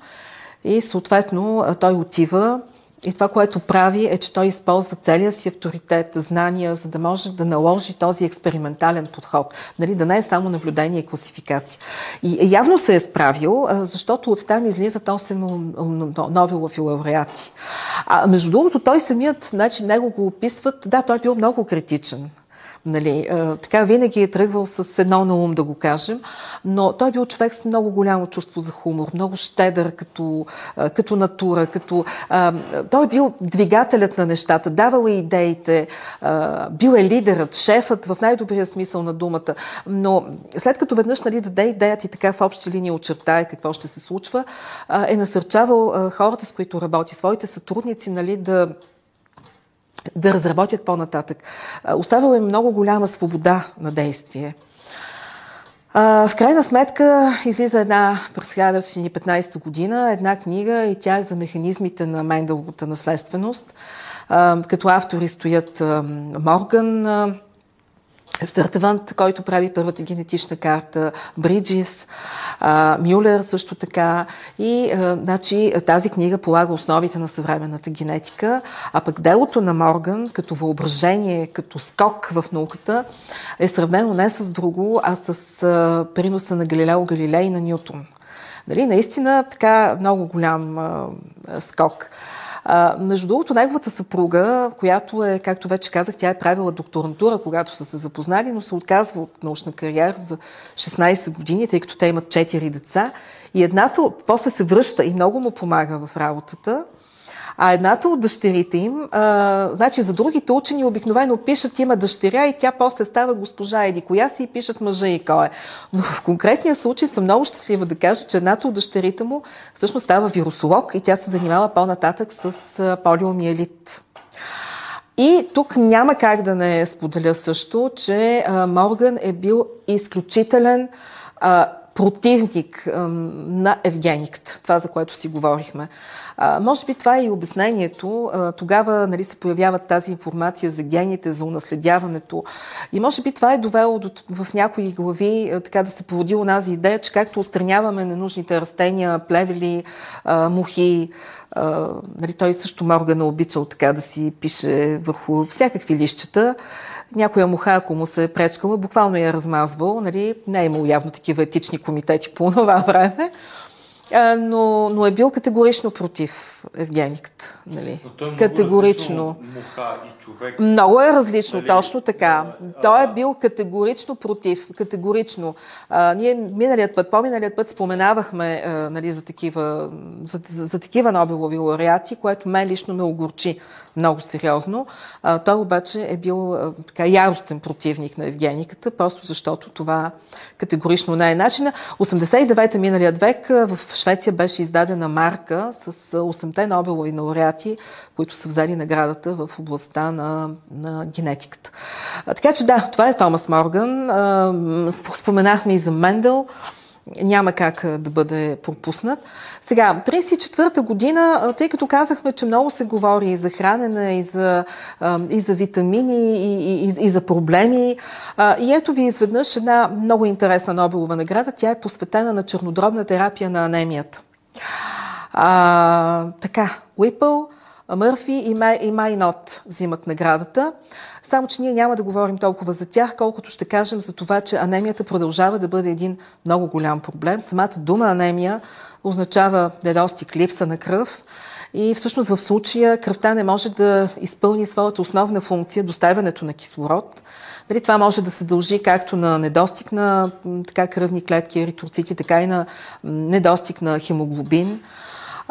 И съответно той отива и това, което прави, е, че той използва целия си авторитет, знания, за да може да наложи този експериментален подход. Нали, да не е само наблюдение и класификация. И явно се е справил, защото оттам излизат 8 Нобелови лауреати. А между другото, той самият, значи, него го описват, да, той е бил много критичен. Нали, така винаги е тръгвал с едно на ум, да го кажем, но той е бил човек с много голямо чувство за хумор, много щедър като, като натура, като... той е бил двигателят на нещата, давал е идеите, бил е лидерът, шефът в най-добрия смисъл на думата, но след като веднъж нали, даде идеята и така в общи линии очертае какво ще се случва, е насърчавал хората, с които работи, своите сътрудници, нали, да да разработят по-нататък. Оставила им много голяма свобода на действие. В крайна сметка излиза една през 1915 година една книга и тя е за механизмите на Менделовата наследственост. Като автори стоят Морган, Стъртевант, който прави първата генетична карта, Бриджис, Мюлер също така. И значи, тази книга полага основите на съвременната генетика, а пък делото на Морган като въображение, като скок в науката е сравнено не с друго, а с приноса на Галилео Галилей и на Ньютон. Нали, наистина така много голям а, скок. А, между другото, неговата съпруга, която е, както вече казах, тя е правила докторантура, когато са се запознали, но се отказва от научна кариера за 16 години, тъй като те имат 4 деца. И едната после се връща и много му помага в работата. А едната от дъщерите им, а, значи за другите учени обикновено пишат има дъщеря и тя после става госпожа Еди коя си и пишат мъжа и кой е. Но в конкретния случай съм много щастлива да кажа, че едната от дъщерите му всъщност става вирусолог и тя се занимава по-нататък с полиомиелит. И тук няма как да не споделя също, че а, Морган е бил изключителен а, противник на евгениката, това за което си говорихме. А, може би това е и обяснението. А, тогава нали, се появяват тази информация за гените, за унаследяването. И може би това е довело до, в някои глави така да се породи онази идея, че както устраняваме ненужните растения, плевели, а, мухи, а, нали, той също Моргана обичал така да си пише върху всякакви лищета, някоя муха, ако му се е пречкала, буквално я е размазвал. Нали? Не е имало явно такива етични комитети по това време но, но е бил категорично против евгениката. Нали? Но той е много категорично. муха и човек. Много е различно, нали? точно така. А, той е бил категорично против. Категорично. А, ние миналият път, по-миналият път споменавахме а, нали, за, такива, за, за, за такива Нобелови лауреати, което мен лично ме огорчи много сериозно. А, той обаче е бил а, така яростен противник на Евгениката, просто защото това категорично не е начина. 89-та миналият век в Швеция беше издадена марка с 8-те Нобелови лауреати, които са взели наградата в областта на, на генетиката. А, така че да, това е Томас Морган. А, споменахме и за Мендел няма как да бъде пропуснат. Сега, 34-та година, тъй като казахме, че много се говори и за хранене, и за, и за витамини, и, и, и за проблеми. И ето ви изведнъж една много интересна Нобелова награда. Тя е посветена на чернодробна терапия на анемията. А, така, Уипъл, Мърфи и, Май, и Майнот взимат наградата. Само, че ние няма да говорим толкова за тях, колкото ще кажем за това, че анемията продължава да бъде един много голям проблем. Самата дума анемия означава недостиг, липса на кръв. И всъщност в случая кръвта не може да изпълни своята основна функция, доставянето на кислород. Дали това може да се дължи както на недостиг на така, кръвни клетки, еритроцити, така и на недостиг на хемоглобин.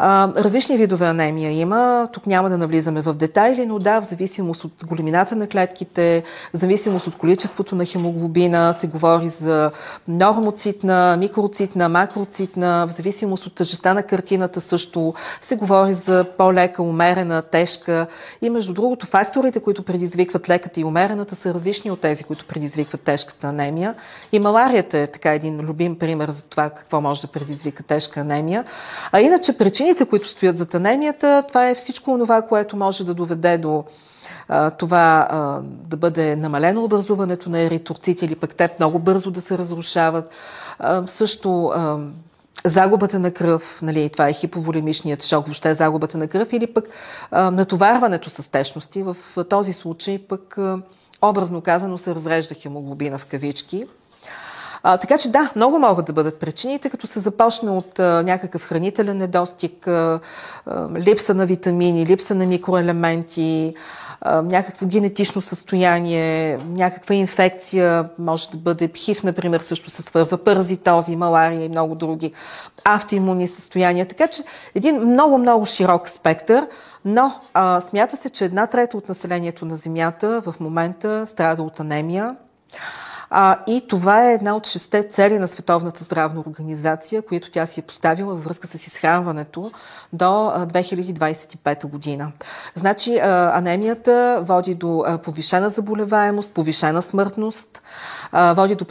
Различни видове анемия има. Тук няма да навлизаме в детайли, но да, в зависимост от големината на клетките, в зависимост от количеството на хемоглобина, се говори за нормоцитна, микроцитна, макроцитна, в зависимост от тъжеста на картината също се говори за по-лека, умерена, тежка. И между другото, факторите, които предизвикват леката и умерената, са различни от тези, които предизвикват тежката анемия. И маларията е така един любим пример за това какво може да предизвика тежка анемия. А иначе причини причините, които стоят за анемията, това е всичко това, което може да доведе до а, това а, да бъде намалено образуването на еритроцити или пък те много бързо да се разрушават. А, също загубата на кръв, нали, това е хиповолемичният шок, въобще загубата на кръв или пък а, натоварването с течности. В този случай пък а, образно казано се разрежда хемоглобина в кавички. А, така че да, много могат да бъдат причините, като се започне от а, някакъв хранителен недостиг, а, а, липса на витамини, липса на микроелементи, а, някакво генетично състояние, някаква инфекция, може да бъде хив, например, също се свързва, паразитози, малария и много други автоимунни състояния. Така че един много-много широк спектър, но а, смята се, че една трета от населението на Земята в момента страда от анемия. А, и това е една от шесте цели на Световната здравна организация, които тя си е поставила във връзка с изхранването до 2025 година. Значи, анемията води до повишена заболеваемост, повишена смъртност, води до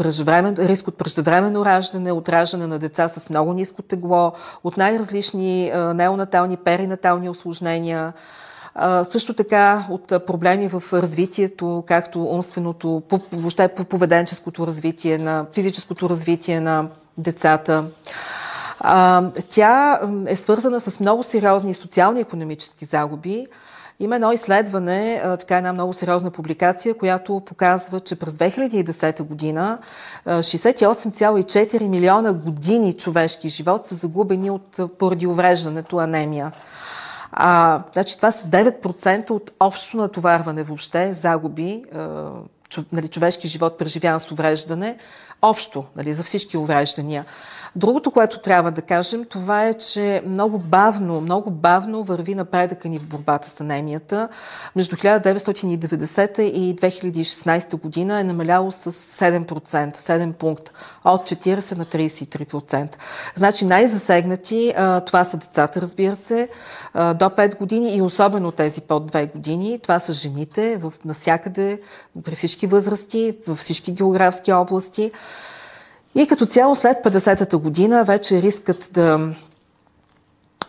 риск от преждевременно раждане, от раждане на деца с много ниско тегло, от най-различни неонатални, перинатални осложнения, също така от проблеми в развитието, както умственото, въобще по поведенческото развитие, на физическото развитие на децата. Тя е свързана с много сериозни социални и економически загуби. Има едно изследване, така една много сериозна публикация, която показва, че през 2010 година 68,4 милиона години човешки живот са загубени от, поради увреждането анемия. А, значи това са 9% от общото натоварване въобще, загуби, чу, нали, човешки живот преживян с увреждане, общо, нали, за всички увреждания. Другото, което трябва да кажем, това е, че много бавно, много бавно върви напредъка ни в борбата с анемията. Между 1990 и 2016 година е намаляло с 7%, 7 пункта, от 40 на 33%. Значи най-засегнати това са децата, разбира се, до 5 години и особено тези под 2 години. Това са жените в, навсякъде, при всички възрасти, във всички географски области. И като цяло след 50-та година вече рискът да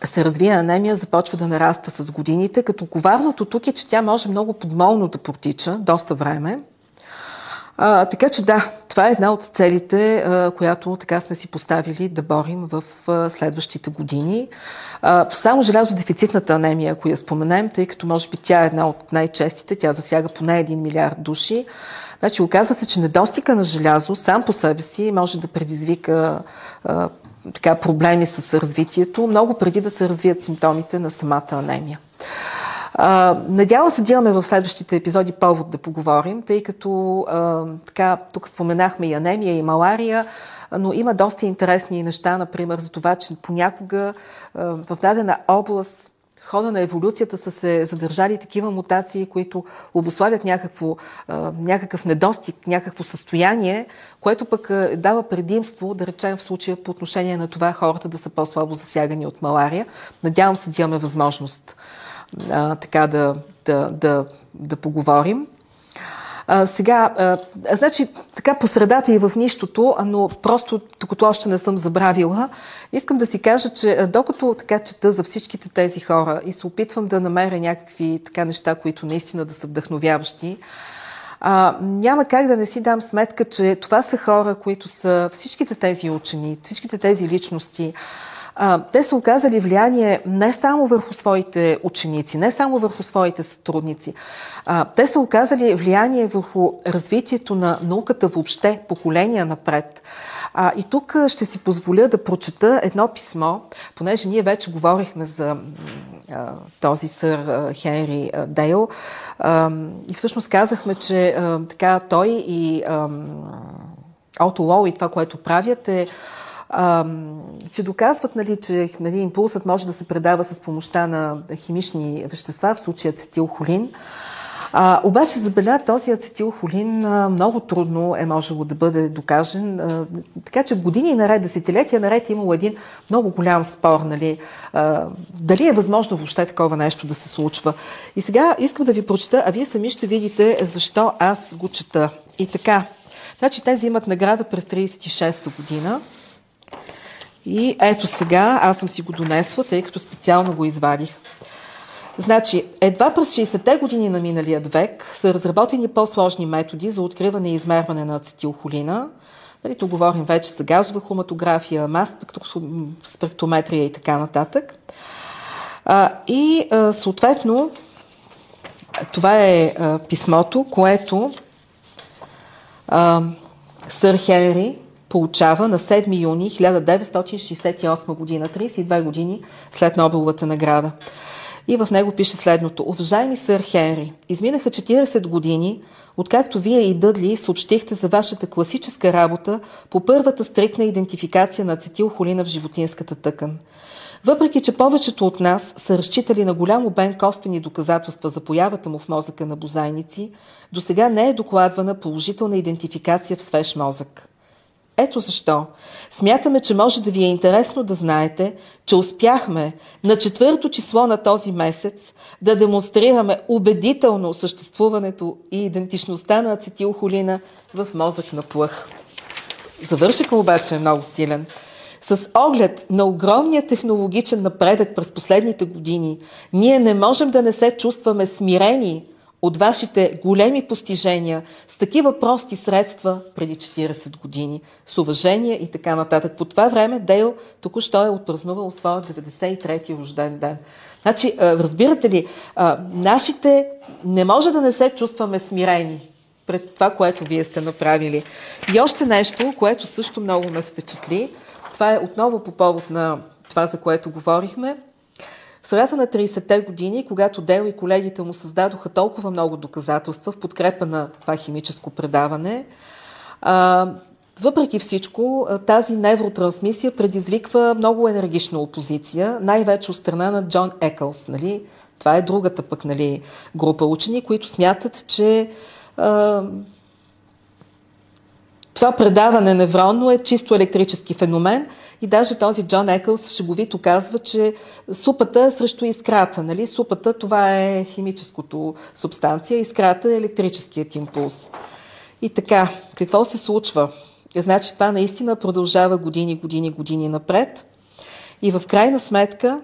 се развие анемия започва да нараства с годините, като коварното тук е, че тя може много подмолно да протича доста време. А, така че да, това е една от целите, а, която така сме си поставили да борим в а, следващите години. А, само желязодефицитната анемия, ако я споменем, тъй като може би тя е една от най-честите, тя засяга поне 1 милиард души. Значи оказва се, че недостига на желязо сам по себе си може да предизвика а, така, проблеми с развитието, много преди да се развият симптомите на самата анемия. Надявам се да имаме в следващите епизоди повод да поговорим, тъй като а, така, тук споменахме и анемия, и малария, но има доста интересни неща, например, за това, че понякога а, в дадена област хода на еволюцията са се задържали такива мутации, които обославят някакво, някакъв недостиг, някакво състояние, което пък дава предимство, да речем в случая по отношение на това хората да са по-слабо засягани от малария. Надявам се да имаме възможност а, така да, да, да, да поговорим. А, сега, а, значи, така по средата и в нищото, но просто, докато още не съм забравила, искам да си кажа, че докато така чета за всичките тези хора и се опитвам да намеря някакви така неща, които наистина да са вдъхновяващи, а, няма как да не си дам сметка, че това са хора, които са всичките тези учени, всичките тези личности, те са оказали влияние не само върху своите ученици, не само върху своите сътрудници. А, те са оказали влияние върху развитието на науката въобще, поколения напред. А, и тук ще си позволя да прочета едно писмо, понеже ние вече говорихме за а, този сър а, Хенри а, Дейл а, и всъщност казахме, че а, така той и а, Ото Лоу и това, което правят е а, че доказват, нали, че нали, импулсът може да се предава с помощта на химични вещества, в случая ацетилхолин. А, обаче за беля този ацетилхолин а, много трудно е можело да бъде докажен. А, така че години наред, десетилетия наред е имало един много голям спор, нали, а, дали е възможно въобще такова нещо да се случва. И сега искам да ви прочета, а вие сами ще видите защо аз го чета. И така, значи тези имат награда през 36-та година. И ето сега, аз съм си го донесла, тъй като специално го извадих. Значи, едва през 60-те години на миналият век са разработени по-сложни методи за откриване и измерване на ацетилхолина. Нали, тук говорим вече за газова хроматография, мас спектрометрия и така нататък. А, и а, съответно, това е а, писмото, което а, сър Хенри получава на 7 юни 1968 година, 32 години след Нобеловата награда. И в него пише следното. Уважаеми сър Хенри, изминаха 40 години, откакто вие и Дъдли съобщихте за вашата класическа работа по първата стрикна идентификация на ацетилхолина в животинската тъкан. Въпреки, че повечето от нас са разчитали на голям обем косвени доказателства за появата му в мозъка на бозайници, до сега не е докладвана положителна идентификация в свеж мозък. Ето защо смятаме, че може да ви е интересно да знаете, че успяхме на четвърто число на този месец да демонстрираме убедително съществуването и идентичността на ацетилхолина в мозък на плъх. Завършиха обаче е много силен. С оглед на огромния технологичен напредък през последните години, ние не можем да не се чувстваме смирени от вашите големи постижения с такива прости средства преди 40 години, с уважение и така нататък. По това време Дейл току-що е отпразнувал своя 93-ти рожден ден. Значи, разбирате ли, нашите не може да не се чувстваме смирени пред това, което вие сте направили. И още нещо, което също много ме впечатли, това е отново по повод на това, за което говорихме, средата на 30-те години, когато Дел и колегите му създадоха толкова много доказателства в подкрепа на това химическо предаване, а, въпреки всичко, тази невротрансмисия предизвиква много енергична опозиция, най-вече от страна на Джон Екълс. Нали? Това е другата пък нали, група учени, които смятат, че а, това предаване невронно е чисто електрически феномен – и даже този Джон Екълс шеговито казва, че супата е срещу искрата. Нали? Супата това е химическото субстанция, искрата е електрическият импулс. И така, какво се случва? Значи това наистина продължава години, години, години напред. И в крайна сметка,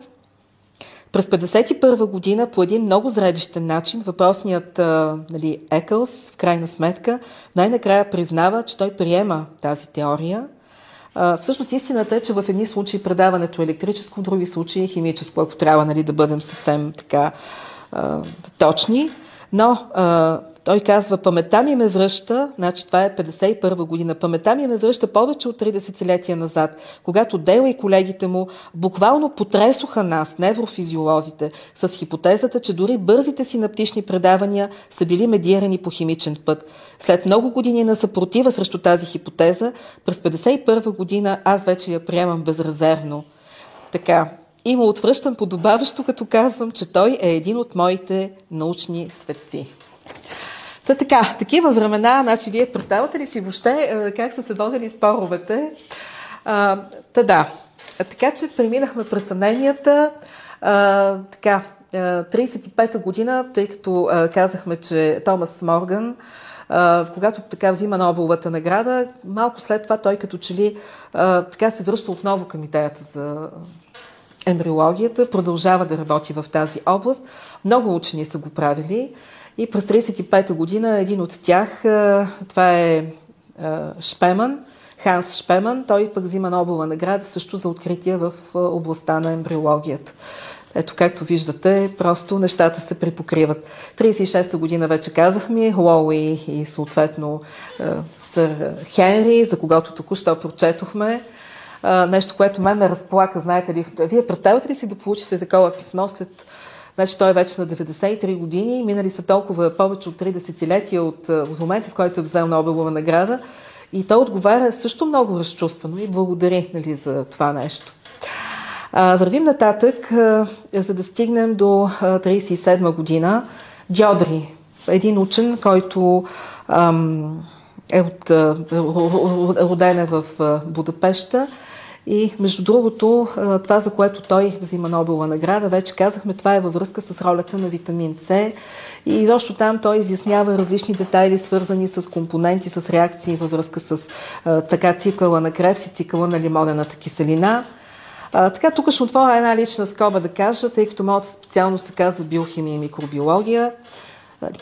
през 1951 година, по един много зрелищен начин, въпросният нали, Екълс, в крайна сметка, най-накрая признава, че той приема тази теория. Всъщност истината е, че в едни случаи предаването е електрическо, в други случаи е химическо, ако трябва нали, да бъдем съвсем така точни. Но той казва, паметта ми ме връща, значи това е 51 година, паметта ми ме връща повече от 30 летия назад, когато Дейла и колегите му буквално потресоха нас, неврофизиолозите, с хипотезата, че дори бързите синаптични предавания са били медирани по химичен път. След много години на съпротива срещу тази хипотеза, през 51 година аз вече я приемам безрезервно. Така, и му отвръщам подобаващо, като казвам, че той е един от моите научни светци. Та така, такива времена, значи вие представяте ли си въобще е, как са се водили споровете? А, та да, така че преминахме през съмненията. А, така, 35-та година, тъй като казахме, че Томас Морган, когато така взима Нобеловата награда, малко след това той като че ли така се връща отново към идеята за ембриологията, продължава да работи в тази област. Много учени са го правили. И през 1935 година един от тях, това е Шпеман, Ханс Шпеман, той пък взима Нобелова награда също за откритие в областта на ембриологията. Ето, както виждате, просто нещата се припокриват. 36-та година вече казахме, Лоуи и съответно сър Хенри, за когото току-що прочетохме. Нещо, което мен ме разплака, знаете ли. Вие представяте ли си да получите такова писмо след Значи той е вече на 93 години, минали са толкова повече от 30 от, от момента, в който е взел Нобелова награда. И той отговаря също много разчувствено и благодари нали, за това нещо. А, вървим нататък, а, за да стигнем до 37 година. Дьодри, един учен, който ам, е от, родена в Будапеща и между другото, това, за което той взима Нобелова награда, вече казахме, това е във връзка с ролята на витамин С. И изобщо там той изяснява различни детайли, свързани с компоненти, с реакции във връзка с така цикъла на крепс и цикъла на лимонената киселина. А, така, тук ще отворя една лична скоба да кажа, тъй като моята специалност се казва биохимия и микробиология.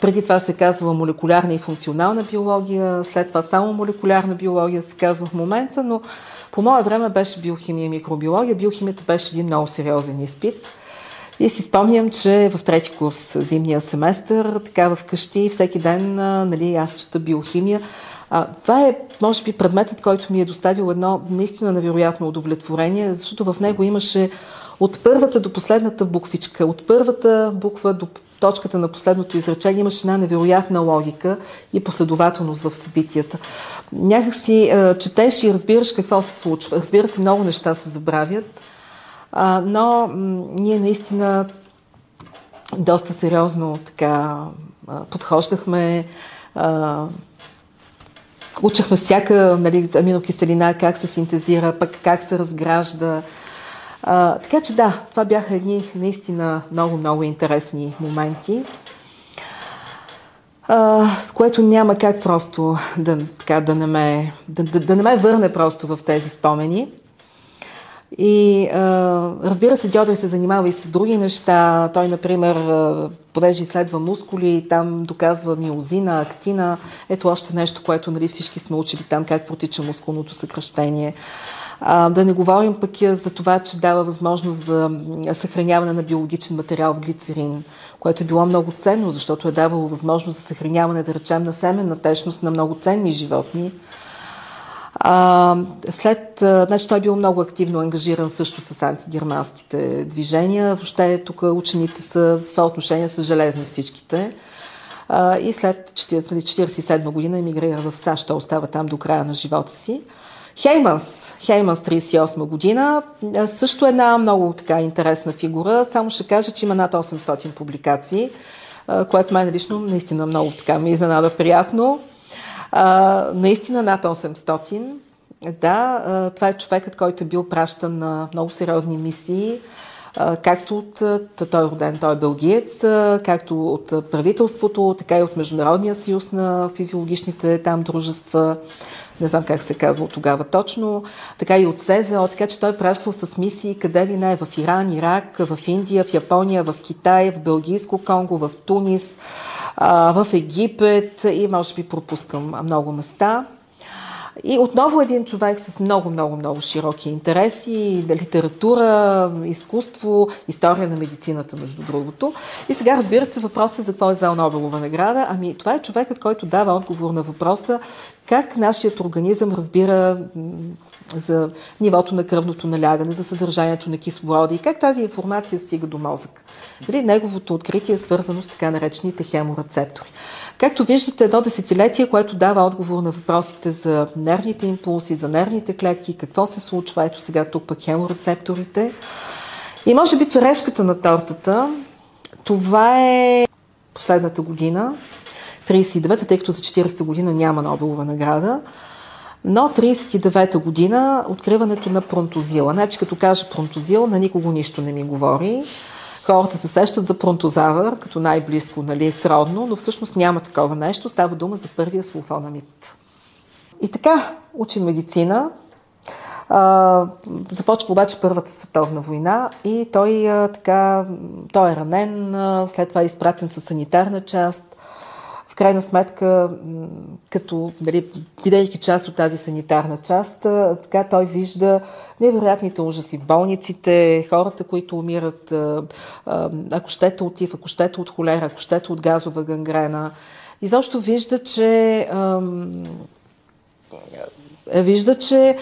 Преди това се казва молекулярна и функционална биология, след това само молекулярна биология се казва в момента, но по мое време беше биохимия и микробиология. Биохимията беше един много сериозен изпит. И си спомням, че в трети курс зимния семестър, така вкъщи, всеки ден нали, аз чета биохимия. А, това е, може би, предметът, който ми е доставил едно наистина невероятно удовлетворение, защото в него имаше от първата до последната буквичка, от първата буква до точката на последното изречение имаше една невероятна логика и последователност в събитията. Някак си четеш и разбираш какво се случва. Разбира се, много неща се забравят, но ние наистина доста сериозно така подхождахме, учахме всяка нали, аминокиселина, как се синтезира, пък как се разгражда, а, така че да, това бяха едни наистина много-много интересни моменти, а, с което няма как просто да, така, да, не ме, да, да, да не ме върне просто в тези спомени. И а, разбира се, Дьодър се занимава и с други неща. Той, например, понеже изследва мускули, там доказва миозина, актина. Ето още нещо, което нали, всички сме учили там, как протича мускулното съкръщение. Да не говорим пък за това, че дава възможност за съхраняване на биологичен материал в глицерин, което е било много ценно, защото е давало възможност за съхраняване, да речем, на семенна течност на много ценни животни. А, след, значи той е бил много активно ангажиран също с антигерманските движения. Въобще тук учените са в това отношение са железни всичките. А, и след 1947 година емигрира в САЩ, той остава там до края на живота си. Хейманс, Хейманс 38 година, също една много така интересна фигура, само ще кажа, че има над 800 публикации, което мен лично наистина много така ми изненада приятно. Наистина над 800. Да, това е човекът, който е бил пращан на много сериозни мисии, както от, той е роден, той е бългиец, както от правителството, така и от Международния съюз на физиологичните там дружества, не знам как се казва тогава точно, така и от СЗО, така че той е пращал с мисии къде ли не, в Иран, Ирак, в Индия, в Япония, в Китай, в Белгийско Конго, в Тунис, в Египет и може би пропускам много места. И отново един човек с много, много, много широки интереси, литература, изкуство, история на медицината, между другото. И сега, разбира се, въпросът е за какво е за Нобелова награда. Ами, това е човекът, който дава отговор на въпроса как нашият организъм разбира за нивото на кръвното налягане, за съдържанието на кислорода и как тази информация стига до мозък. Дали неговото откритие е свързано с така наречените хеморецептори. Както виждате, едно десетилетие, което дава отговор на въпросите за нервните импулси, за нервните клетки, какво се случва, ето сега тук пък хеморецепторите. И може би черешката на тортата, това е последната година, 39-та, тъй като за 40-та година няма Нобелова награда, но 39-та година откриването на пронтозила. Значи като кажа пронтозил, на никого нищо не ми говори. Хората се сещат за пронтозавър, като най-близко, нали, сродно, но всъщност няма такова нещо. Става дума за първия сулфонамид. И така, учим медицина. А, започва обаче Първата световна война и той, а, така, той е ранен, а, след това е изпратен със санитарна част крайна сметка, като, нали, бидейки част от тази санитарна част, така той вижда невероятните ужаси болниците, хората, които умират, ако щете от тиф, ако щете от холера, ако щете от газова гангрена. И вижда, че вижда, че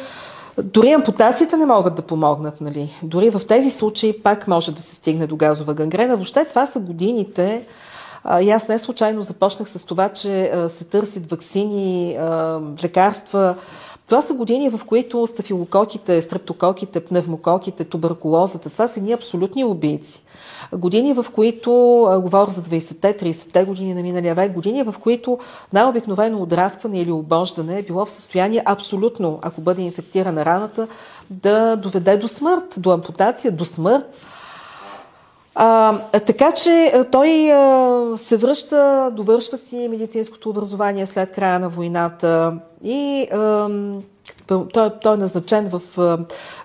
дори ампутациите не могат да помогнат. Нали? Дори в тези случаи пак може да се стигне до газова гангрена. Въобще това са годините, и аз не случайно започнах с това, че се търсят вакцини, лекарства. Това са години, в които стафилококите, стрептококите, пневмококите, туберкулозата, това са ни абсолютни убийци. Години, в които, говоря за 20-те, 30-те години на миналия век, години, в които най-обикновено отраскване или обождане е било в състояние абсолютно, ако бъде инфектирана раната, да доведе до смърт, до ампутация, до смърт. А, така че той а, се връща, довършва си медицинското образование след края на войната и а, той, той е назначен в,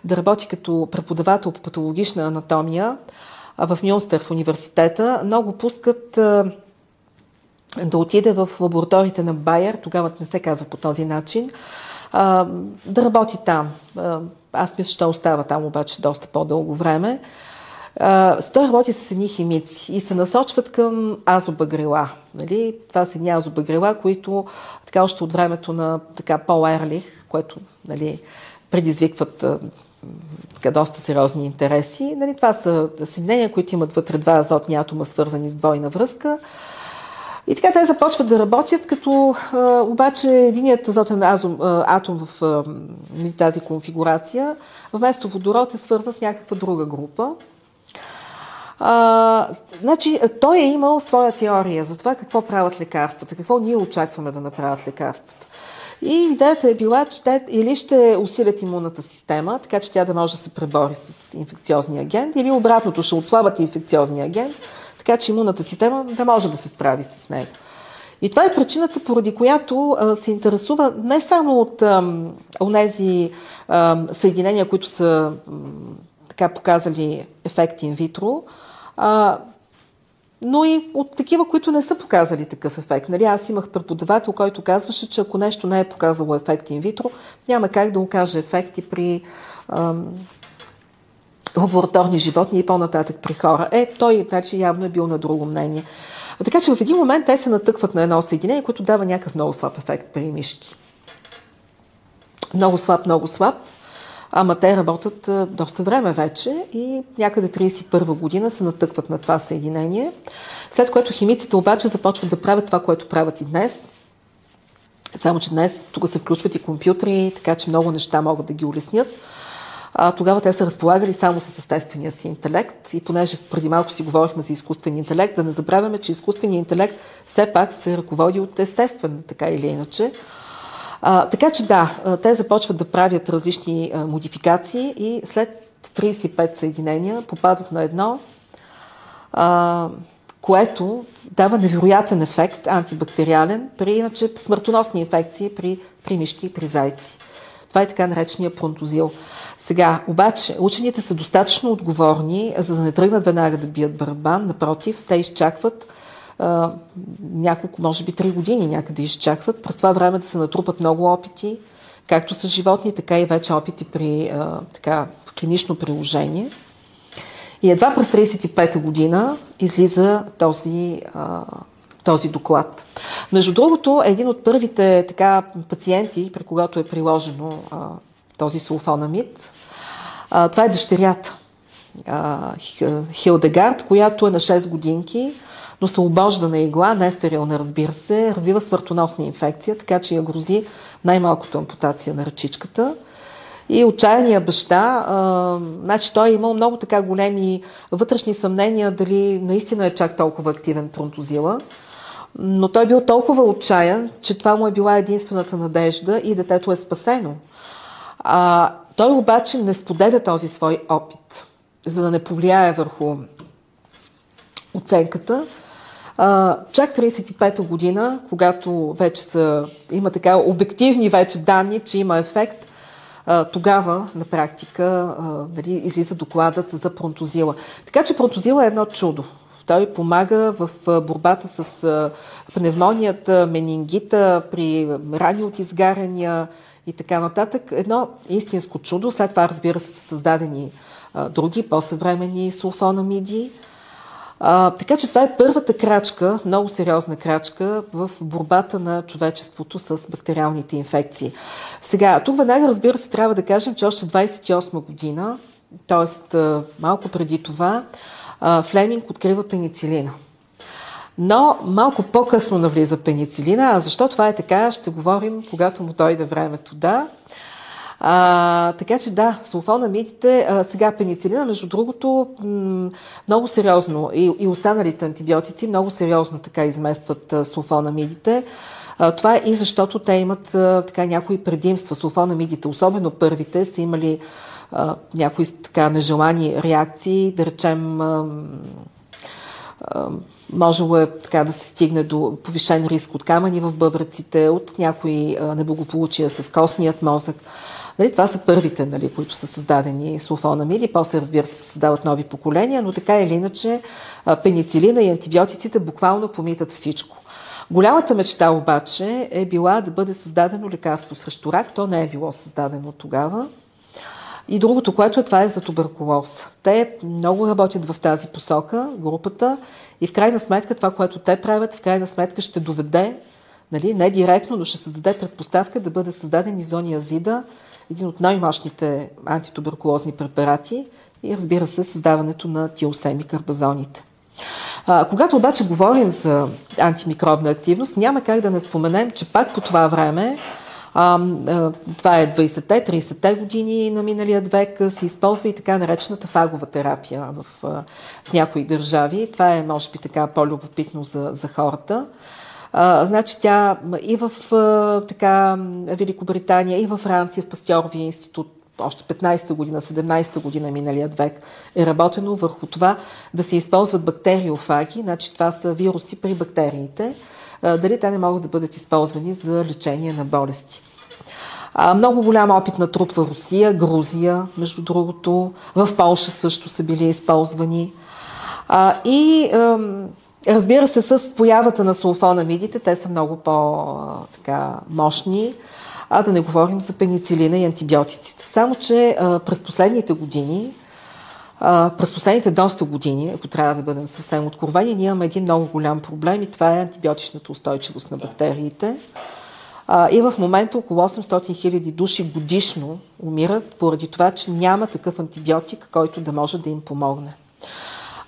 да работи като преподавател по патологична анатомия а, в Мюнстер в университета. Много пускат а, да отиде в лабораториите на Байер, тогава не се казва по този начин, а, да работи там. А, аз мисля, че остава там обаче доста по-дълго време. Той работи с едни химици и се насочват към азобагрила. Нали? Това са едни азобагрила, които така още от времето на така Пол Ерлих, което нали, предизвикват така, доста сериозни интереси. Нали, това са съединения, които имат вътре два азотни атома, свързани с двойна връзка. И така те започват да работят, като а, обаче единият азотен азом, а, атом в а, тази конфигурация, вместо водород е свързан с някаква друга група. А, значи, той е имал своя теория за това какво правят лекарствата, какво ние очакваме да направят лекарствата. И идеята е била, че те или ще усилят имунната система, така че тя да може да се пребори с инфекциозния агент, или обратното ще отслабят инфекциозния агент, така че имунната система да може да се справи с него. И това е причината, поради която а, се интересува не само от тези съединения, които са така показали ефект инвитро, а, но и от такива, които не са показали такъв ефект. Нали, аз имах преподавател, който казваше, че ако нещо не е показало ефект инвитро, няма как да окаже ефекти при ам, лабораторни животни и по-нататък при хора. Е, той значи, явно е бил на друго мнение. А така че в един момент те се натъкват на едно съединение, което дава някакъв много слаб ефект при мишки. Много слаб, много слаб. Ама те работят доста време вече и някъде 31 година се натъкват на това съединение, след което химиците обаче започват да правят това, което правят и днес. Само, че днес тук се включват и компютри, така че много неща могат да ги улеснят. А, тогава те са разполагали само с естествения си интелект и понеже преди малко си говорихме за изкуствен интелект, да не забравяме, че изкуственият интелект все пак се ръководи от естествен, така или иначе. А, така че да, те започват да правят различни а, модификации и след 35 съединения попадат на едно, а, което дава невероятен ефект, антибактериален, при иначе смъртоносни инфекции при, при мишки при зайци. Това е така наречения пронтозил. Сега, обаче, учените са достатъчно отговорни, за да не тръгнат веднага да бият барабан. Напротив, те изчакват а, няколко, може би три години някъде изчакват. През това време да се натрупат много опити, както с животни, така и вече опити при а, така, клинично приложение. И едва през 35-та година излиза този, а, този доклад. Между другото, един от първите така, пациенти, при когато е приложено а, този сулфонамид, а, това е дъщерята Хилдегард, която е на 6 годинки, но се обожда на игла, не стерилна, разбира се, развива свъртоносна инфекция, така че я грози най-малкото ампутация на ръчичката. И отчаяния баща, а, значи той е имал много така големи вътрешни съмнения дали наистина е чак толкова активен пронтозила. Но той бил толкова отчаян, че това му е била единствената надежда и детето е спасено. А, той обаче не споделя този свой опит, за да не повлияе върху оценката. Чак 35-та година, когато вече са, има така обективни вече данни, че има ефект, тогава на практика нали, излиза докладът за пронтозила. Така че пронтозила е едно чудо. Той помага в борбата с пневмонията, менингита, при рани от изгаряния, и така нататък. Едно истинско чудо. След това, разбира се, са създадени други, по-съвремени сулфонамиди. А, така че това е първата крачка, много сериозна крачка в борбата на човечеството с бактериалните инфекции. Сега, тук веднага, разбира се, трябва да кажем, че още 28 година, т.е. малко преди това, Флеминг открива пеницилина. Но малко по-късно навлиза пеницилина. А защо това е така, ще говорим, когато му дойде времето. Да. А, така че да, сулфонамидите, а, сега пеницилина, между другото, много сериозно и, и останалите антибиотици много сериозно така изместват а, сулфонамидите. А, това е и защото те имат а, така някои предимства. Сулфонамидите, особено първите, са имали а, някои така нежелани реакции, да речем а, а, Можело е така да се стигне до повишен риск от камъни в бъбреците, от някои неблагополучия с костният мозък. Нали, това са първите, нали, които са създадени сулфонамиди. После, разбира се, създават нови поколения, но така или иначе пеницилина и антибиотиците буквално помитат всичко. Голямата мечта обаче е била да бъде създадено лекарство срещу рак. То не е било създадено тогава. И другото, което е, това е за туберкулоз. Те много работят в тази посока, групата, и в крайна сметка това, което те правят, в крайна сметка ще доведе, нали, не директно, но ще създаде предпоставка да бъде създаден изониазида, един от най-мощните антитуберкулозни препарати и разбира се създаването на тиосеми карбазоните. А, когато обаче говорим за антимикробна активност, няма как да не споменем, че пак по това време а, това е 20-те, 30-те години на миналият век. Се използва и така наречената фагова терапия в, в някои държави. Това е, може би, така по-любопитно за, за хората. Значи тя и в а, така, Великобритания, и във Франция, в Пастьоровия институт, още 15-та година, 17-та година миналият век е работено върху това да се използват бактериофаги, значи това са вируси при бактериите, дали те не могат да бъдат използвани за лечение на болести. Много голям опит на трупва Русия, Грузия, между другото, в Польша също са били използвани. И разбира се, с появата на сулфонамидите, те са много по-мощни, а да не говорим за пеницилина и антибиотиците. Само, че през последните години а, през последните доста години, ако трябва да бъдем съвсем откровени, ние имаме един много голям проблем и това е антибиотичната устойчивост на бактериите. А, и в момента около 800 хиляди души годишно умират поради това, че няма такъв антибиотик, който да може да им помогне.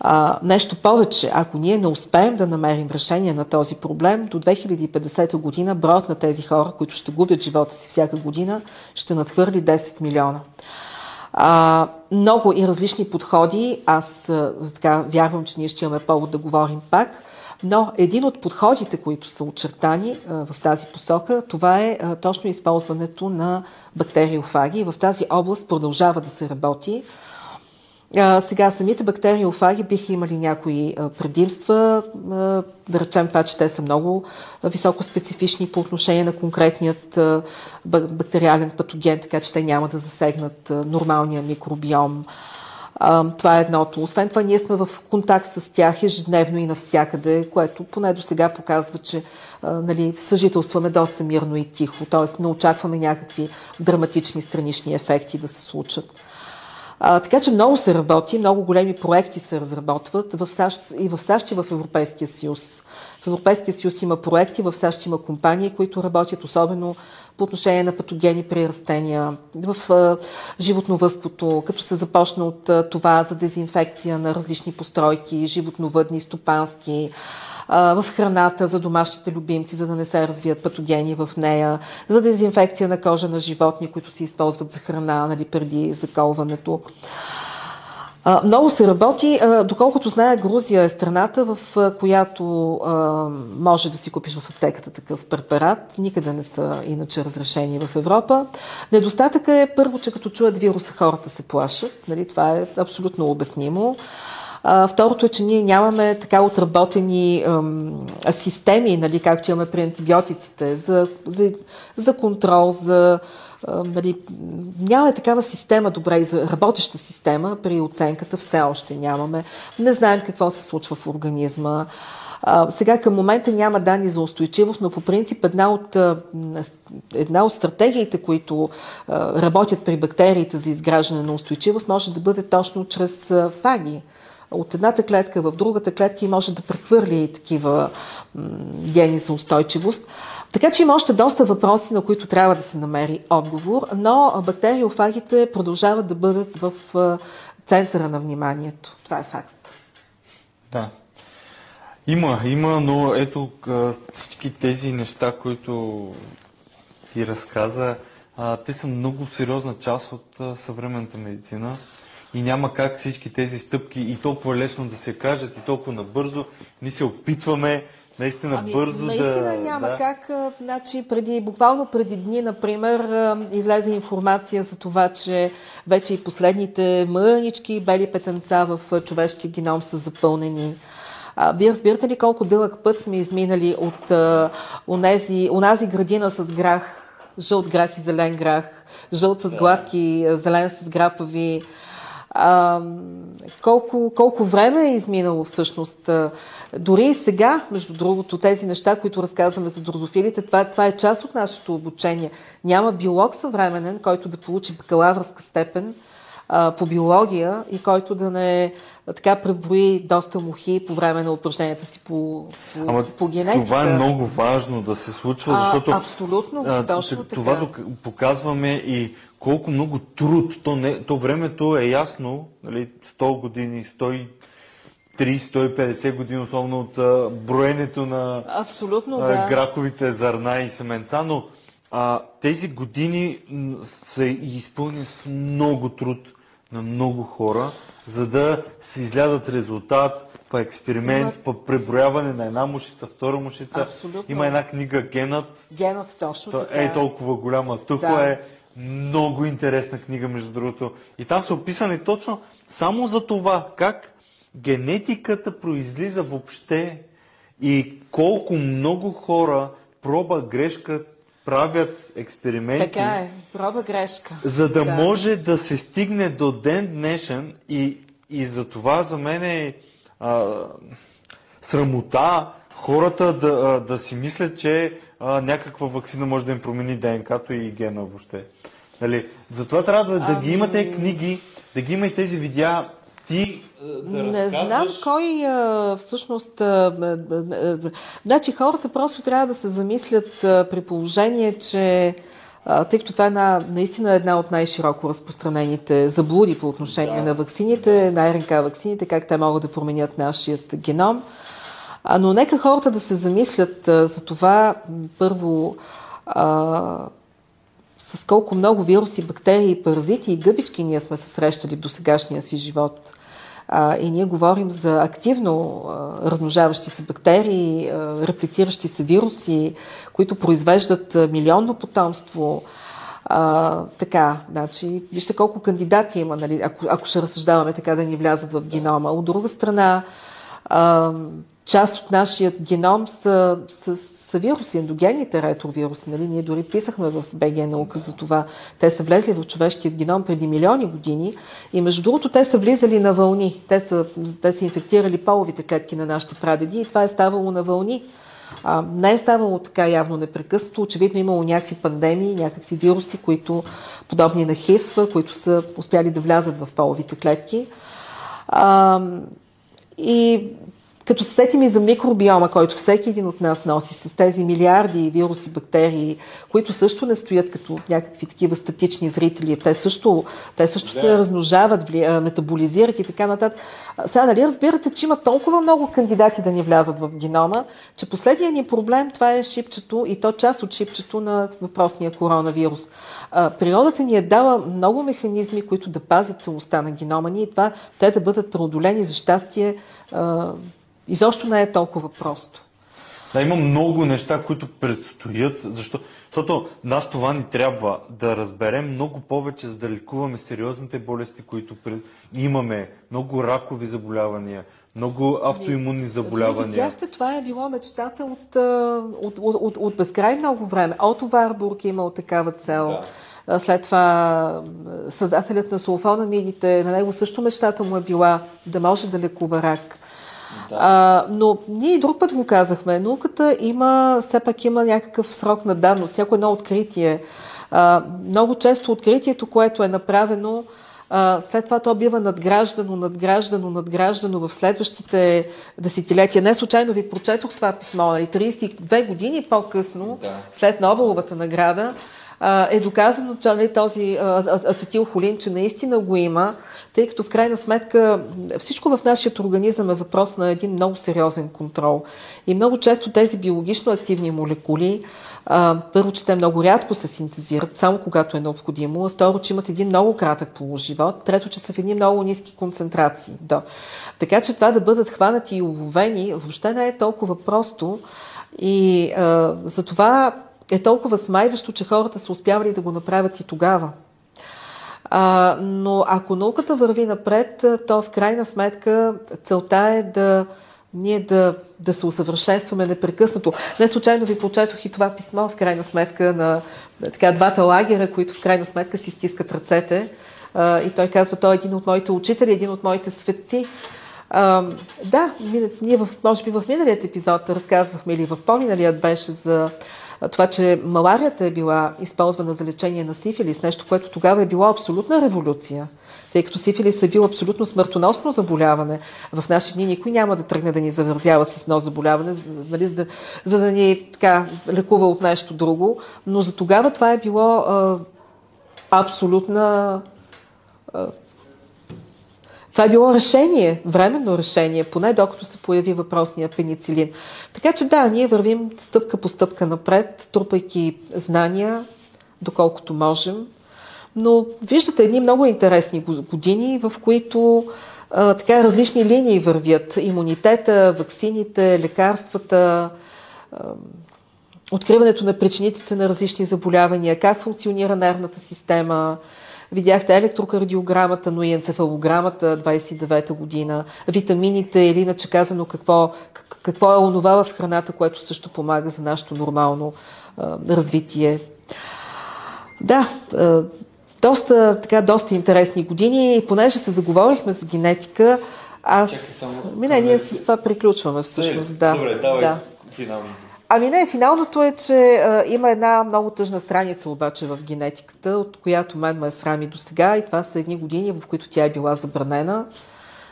А, нещо повече, ако ние не успеем да намерим решение на този проблем, до 2050 година броят на тези хора, които ще губят живота си всяка година, ще надхвърли 10 милиона. А, много и различни подходи. Аз така вярвам, че ние ще имаме повод да говорим пак. Но един от подходите, които са очертани а, в тази посока, това е а, точно използването на бактериофаги. В тази област продължава да се работи. А, сега, самите бактериофаги биха имали някои а, предимства, а, да речем това, че те са много високо специфични по отношение на конкретният а, бактериален патоген, така че те няма да засегнат а, нормалния микробиом. А, това е едното. Освен това, ние сме в контакт с тях ежедневно и навсякъде, което поне до сега показва, че а, нали, съжителстваме доста мирно и тихо, т.е. не очакваме някакви драматични странични ефекти да се случат. А, така че много се работи, много големи проекти се разработват в САЩ и в САЩ и в Европейския съюз. В Европейския съюз има проекти, в САЩ има компании, които работят особено по отношение на патогени при растения, в а, животновътството, като се започна от а, това за дезинфекция на различни постройки, животновъдни, стопански, в храната за домашните любимци, за да не се развият патогени в нея, за дезинфекция на кожа на животни, които се използват за храна нали, преди заколването. Много се работи. Доколкото знае, Грузия е страната, в която може да си купиш в аптеката такъв препарат. Никъде не са иначе разрешени в Европа. Недостатъка е първо, че като чуят вируса, хората се плашат. Нали, това е абсолютно обяснимо. Второто е, че ние нямаме така отработени ам, системи, нали, както имаме при антибиотиците, за, за, за контрол, за нали, нямаме такава система, добре, и за работеща система при оценката все още нямаме. Не знаем какво се случва в организма. Сега към момента няма данни за устойчивост, но по принцип една от, една от стратегиите, които работят при бактериите за изграждане на устойчивост, може да бъде точно чрез фаги от едната клетка в другата клетка и може да прехвърли такива гени за устойчивост. Така че има още доста въпроси, на които трябва да се намери отговор, но бактериофагите продължават да бъдат в центъра на вниманието. Това е факт. Да. Има, има, но ето всички тези неща, които ти разказа, те са много сериозна част от съвременната медицина и няма как всички тези стъпки и толкова лесно да се кажат и толкова набързо. Ние се опитваме наистина ами, бързо наистина да... Наистина няма да... как. Значи, преди, буквално преди дни, например, излезе информация за това, че вече и последните мънички бели петенца в човешкия геном са запълнени. А, вие разбирате ли колко дълъг път сме изминали от а, унази градина с грах, жълт грах и зелен грах, жълт с гладки, зелен с грапави, а, колко, колко време е изминало всъщност. Дори и сега, между другото, тези неща, които разказваме за дрозофилите, това, това е част от нашето обучение. Няма биолог съвременен, който да получи бакалавърска степен а, по биология и който да не така преброи доста мухи по време на упражненията си по, по, Ама, по генетика. Това е много важно да се случва, защото а, абсолютно, а, точно това така. показваме и колко много труд. То, не, то времето е ясно, нали, 100 години, 130, 150 години, основно от а, броенето на Абсолютно, а, да. граковите зърна и семенца, но а, тези години са изпълнени с много труд на много хора, за да се излязат резултат, по експеримент, Има... по преброяване на една мушица, втора мушица. Абсолютно. Има една книга Генът. Генът, точно така. Е толкова голяма. Тук да. е много интересна книга, между другото. И там са описани точно само за това, как генетиката произлиза въобще и колко много хора проба грешка правят експерименти. Така е, проба грешка. За да, да може да се стигне до ден днешен и, и за това за мен е а, срамота хората да, да си мислят, че а, някаква вакцина може да им промени ДНК-то и гена въобще. Нали? Затова трябва да, да ами... ги имате книги, да ги има и тези видеа, ти да Не разказваш... знам кой а, всъщност... А, а, значи хората просто трябва да се замислят при положение, че тъй като това е една, наистина една от най-широко разпространените заблуди по отношение да. на вакцините, на РНК вакцините, как те могат да променят нашият геном. Но нека хората да се замислят за това първо а, с колко много вируси, бактерии, паразити и гъбички ние сме се срещали в досегашния си живот. А, и ние говорим за активно а, размножаващи се бактерии, а, реплициращи се вируси, които произвеждат милионно потомство. А, така, значи, вижте колко кандидати има, нали, ако, ако ще разсъждаваме така да ни влязат в генома. От друга страна, а, част от нашия геном са, са, са вируси, ендогенните ретровируси. Нали? Ние дори писахме в БГ наука за това. Те са влезли в човешкият геном преди милиони години и между другото те са влизали на вълни. Те са, те са инфектирали половите клетки на нашите прадеди и това е ставало на вълни. А, не е ставало така явно непрекъснато. Очевидно е имало някакви пандемии, някакви вируси, които, подобни на ХИВ, които са успяли да влязат в половите клетки. А, и като се сетим и за микробиома, който всеки един от нас носи с тези милиарди вируси, бактерии, които също не стоят като някакви такива статични зрители, те също, те също да. се размножават, метаболизират и така нататък. Сега, нали разбирате, че има толкова много кандидати да ни влязат в генома, че последният ни проблем това е шипчето и то част от шипчето на въпросния коронавирус. Природата ни е дала много механизми, които да пазят целостта на генома ни и това те да бъдат преодолени за щастие изобщо не е толкова просто. Да, има много неща, които предстоят, защо, защото нас това ни трябва да разберем много повече, за да лекуваме сериозните болести, които пред... имаме, много ракови заболявания, много автоимунни заболявания. Вие видяхте, това е било мечтата от, от, от, от, от безкрай много време. Ото Варбург е имал такава цел. Да. След това създателят на сулфонамидите, на него също мечтата му е била да може да лекува рак. Да. А, но ние и друг път го казахме. Науката има, все пак има някакъв срок на давност, всяко едно откритие. А, много често откритието, което е направено, а, след това то бива надграждано, надграждано, надграждано в следващите десетилетия. Не случайно ви прочетох това писмо, 32 нали, години по-късно, да. след Нобеловата награда, е доказано, че нали, този ацетилхолин, че наистина го има, тъй като в крайна сметка всичко в нашия организъм е въпрос на един много сериозен контрол. И много често тези биологично активни молекули, първо, че те много рядко се синтезират, само когато е необходимо, а второ, че имат един много кратък полуживот, трето, че са в едни много ниски концентрации. Да. Така че това да бъдат хванати и уловени въобще не е толкова просто. И а, за това е толкова смайващо, че хората са успявали да го направят и тогава. А, но ако науката върви напред, то в крайна сметка целта е да ние да, да се усъвършенстваме непрекъснато. Не случайно ви прочетох и това писмо, в крайна сметка, на така, двата лагера, които в крайна сметка си стискат ръцете. А, и той казва, той е един от моите учители, един от моите светци. А, да, ние в, може би в миналият епизод разказвахме или в по-миналият беше за това, че маларията е била използвана за лечение на сифилис, нещо, което тогава е било абсолютна революция тъй като сифилис е бил абсолютно смъртоносно заболяване. В наши дни никой няма да тръгне да ни завързява с едно заболяване, нали, за, да, за да ни така, лекува от нещо друго. Но за тогава това е било а, абсолютна а, това е било решение, временно решение, поне докато се появи въпросния пеницилин. Така че да, ние вървим стъпка по стъпка напред, трупайки знания, доколкото можем. Но виждате едни много интересни години, в които а, така различни линии вървят. Имунитета, ваксините, лекарствата, а, откриването на причинителите на различни заболявания, как функционира нервната система, Видяхте електрокардиограмата, но и енцефалограмата 29-та година, витамините или иначе казано какво, какво е онова в храната, което също помага за нашето нормално а, развитие. Да, а, доста, така, доста интересни години и понеже се заговорихме за генетика, аз... Чакай, само... Не, ние с това приключваме всъщност, да. Добре, давай да. финално. Ами не, финалното е, че а, има една много тъжна страница обаче в генетиката, от която мен ме е срами до сега и това са едни години, в които тя е била забранена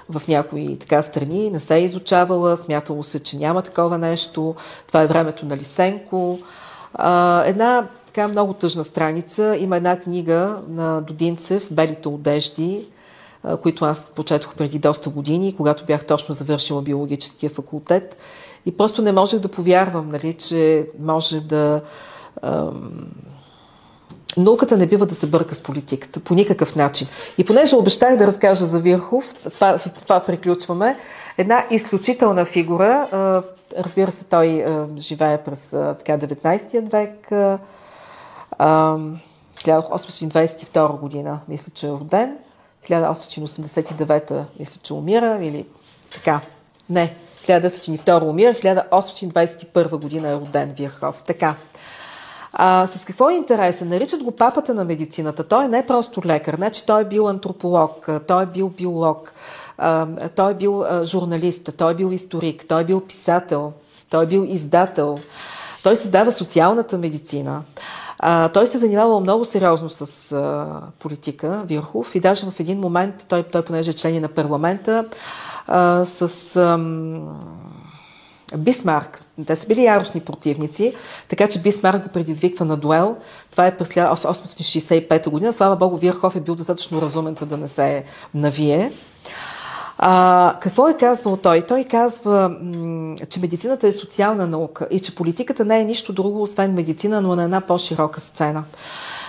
в някои така страни, не се е изучавала, смятало се, че няма такова нещо. Това е времето на Лисенко. А, една така много тъжна страница. Има една книга на Додинцев, Белите одежди, които аз почетох преди доста години, когато бях точно завършила биологическия факултет. И просто не можех да повярвам, нали, че може да... Ам... Науката не бива да се бърка с политиката по никакъв начин. И понеже обещах да разкажа за Вирхов, с това, с това приключваме, една изключителна фигура, разбира се, той живее през така 19 век, 1822 година, мисля, че е роден. 1889 мисля, че умира или така. Не, 1902 умира, 1821 година е роден Вирхов. Така. А, с какво е интересен? Наричат го папата на медицината. Той е не просто лекар, значи той е бил антрополог, той е бил биолог, той е бил журналист, той е бил историк, той е бил писател, той е бил издател, той създава социалната медицина. А, той се занимавал много сериозно с а, политика, Вирхов, и даже в един момент, той, той понеже е член на парламента, с ам, Бисмарк. Те са били яростни противници, така че Бисмарк го предизвиква на дуел. Това е през 1865 година. Слава Богу, Вирхов е бил достатъчно разумен, да не се навие. А, какво е казвал той? Той казва, че медицината е социална наука и че политиката не е нищо друго, освен медицина, но на една по-широка сцена.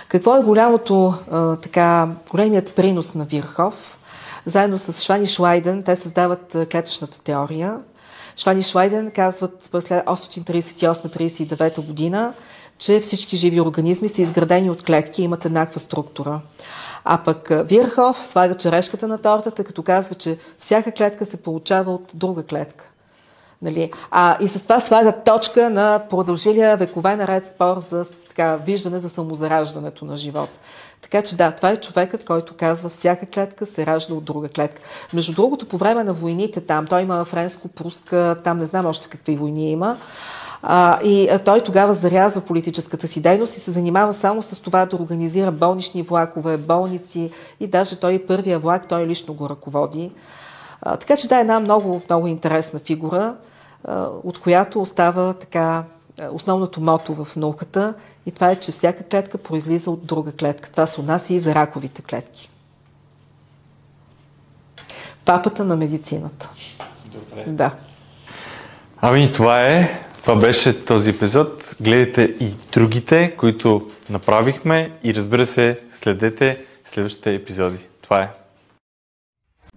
Какво е голямото, а, така, големият принос на Вирхов? Заедно с Швани Шлайден те създават клетъчната теория. Швани Шлайден казват през 838-39 година, че всички живи организми са изградени от клетки и имат еднаква структура. А пък Вирхов слага черешката на тортата, като казва, че всяка клетка се получава от друга клетка. Нали? А, и с това слага точка на продължилия векове наред спор за така, виждане за самозараждането на живот. Така че да, това е човекът, който казва всяка клетка се ражда от друга клетка. Между другото, по време на войните там, той има френско-пруска, там не знам още какви войни има, а, и той тогава зарязва политическата си дейност и се занимава само с това да организира болнични влакове, болници и даже той първия влак, той лично го ръководи. А, така че да, една много, много интересна фигура, а, от която остава така основното мото в науката и това е, че всяка клетка произлиза от друга клетка. Това се отнася и за раковите клетки. Папата на медицината. Добре. Да. Ами това е това беше този епизод. Гледайте и другите, които направихме и разбира се, следете следващите епизоди. Това е.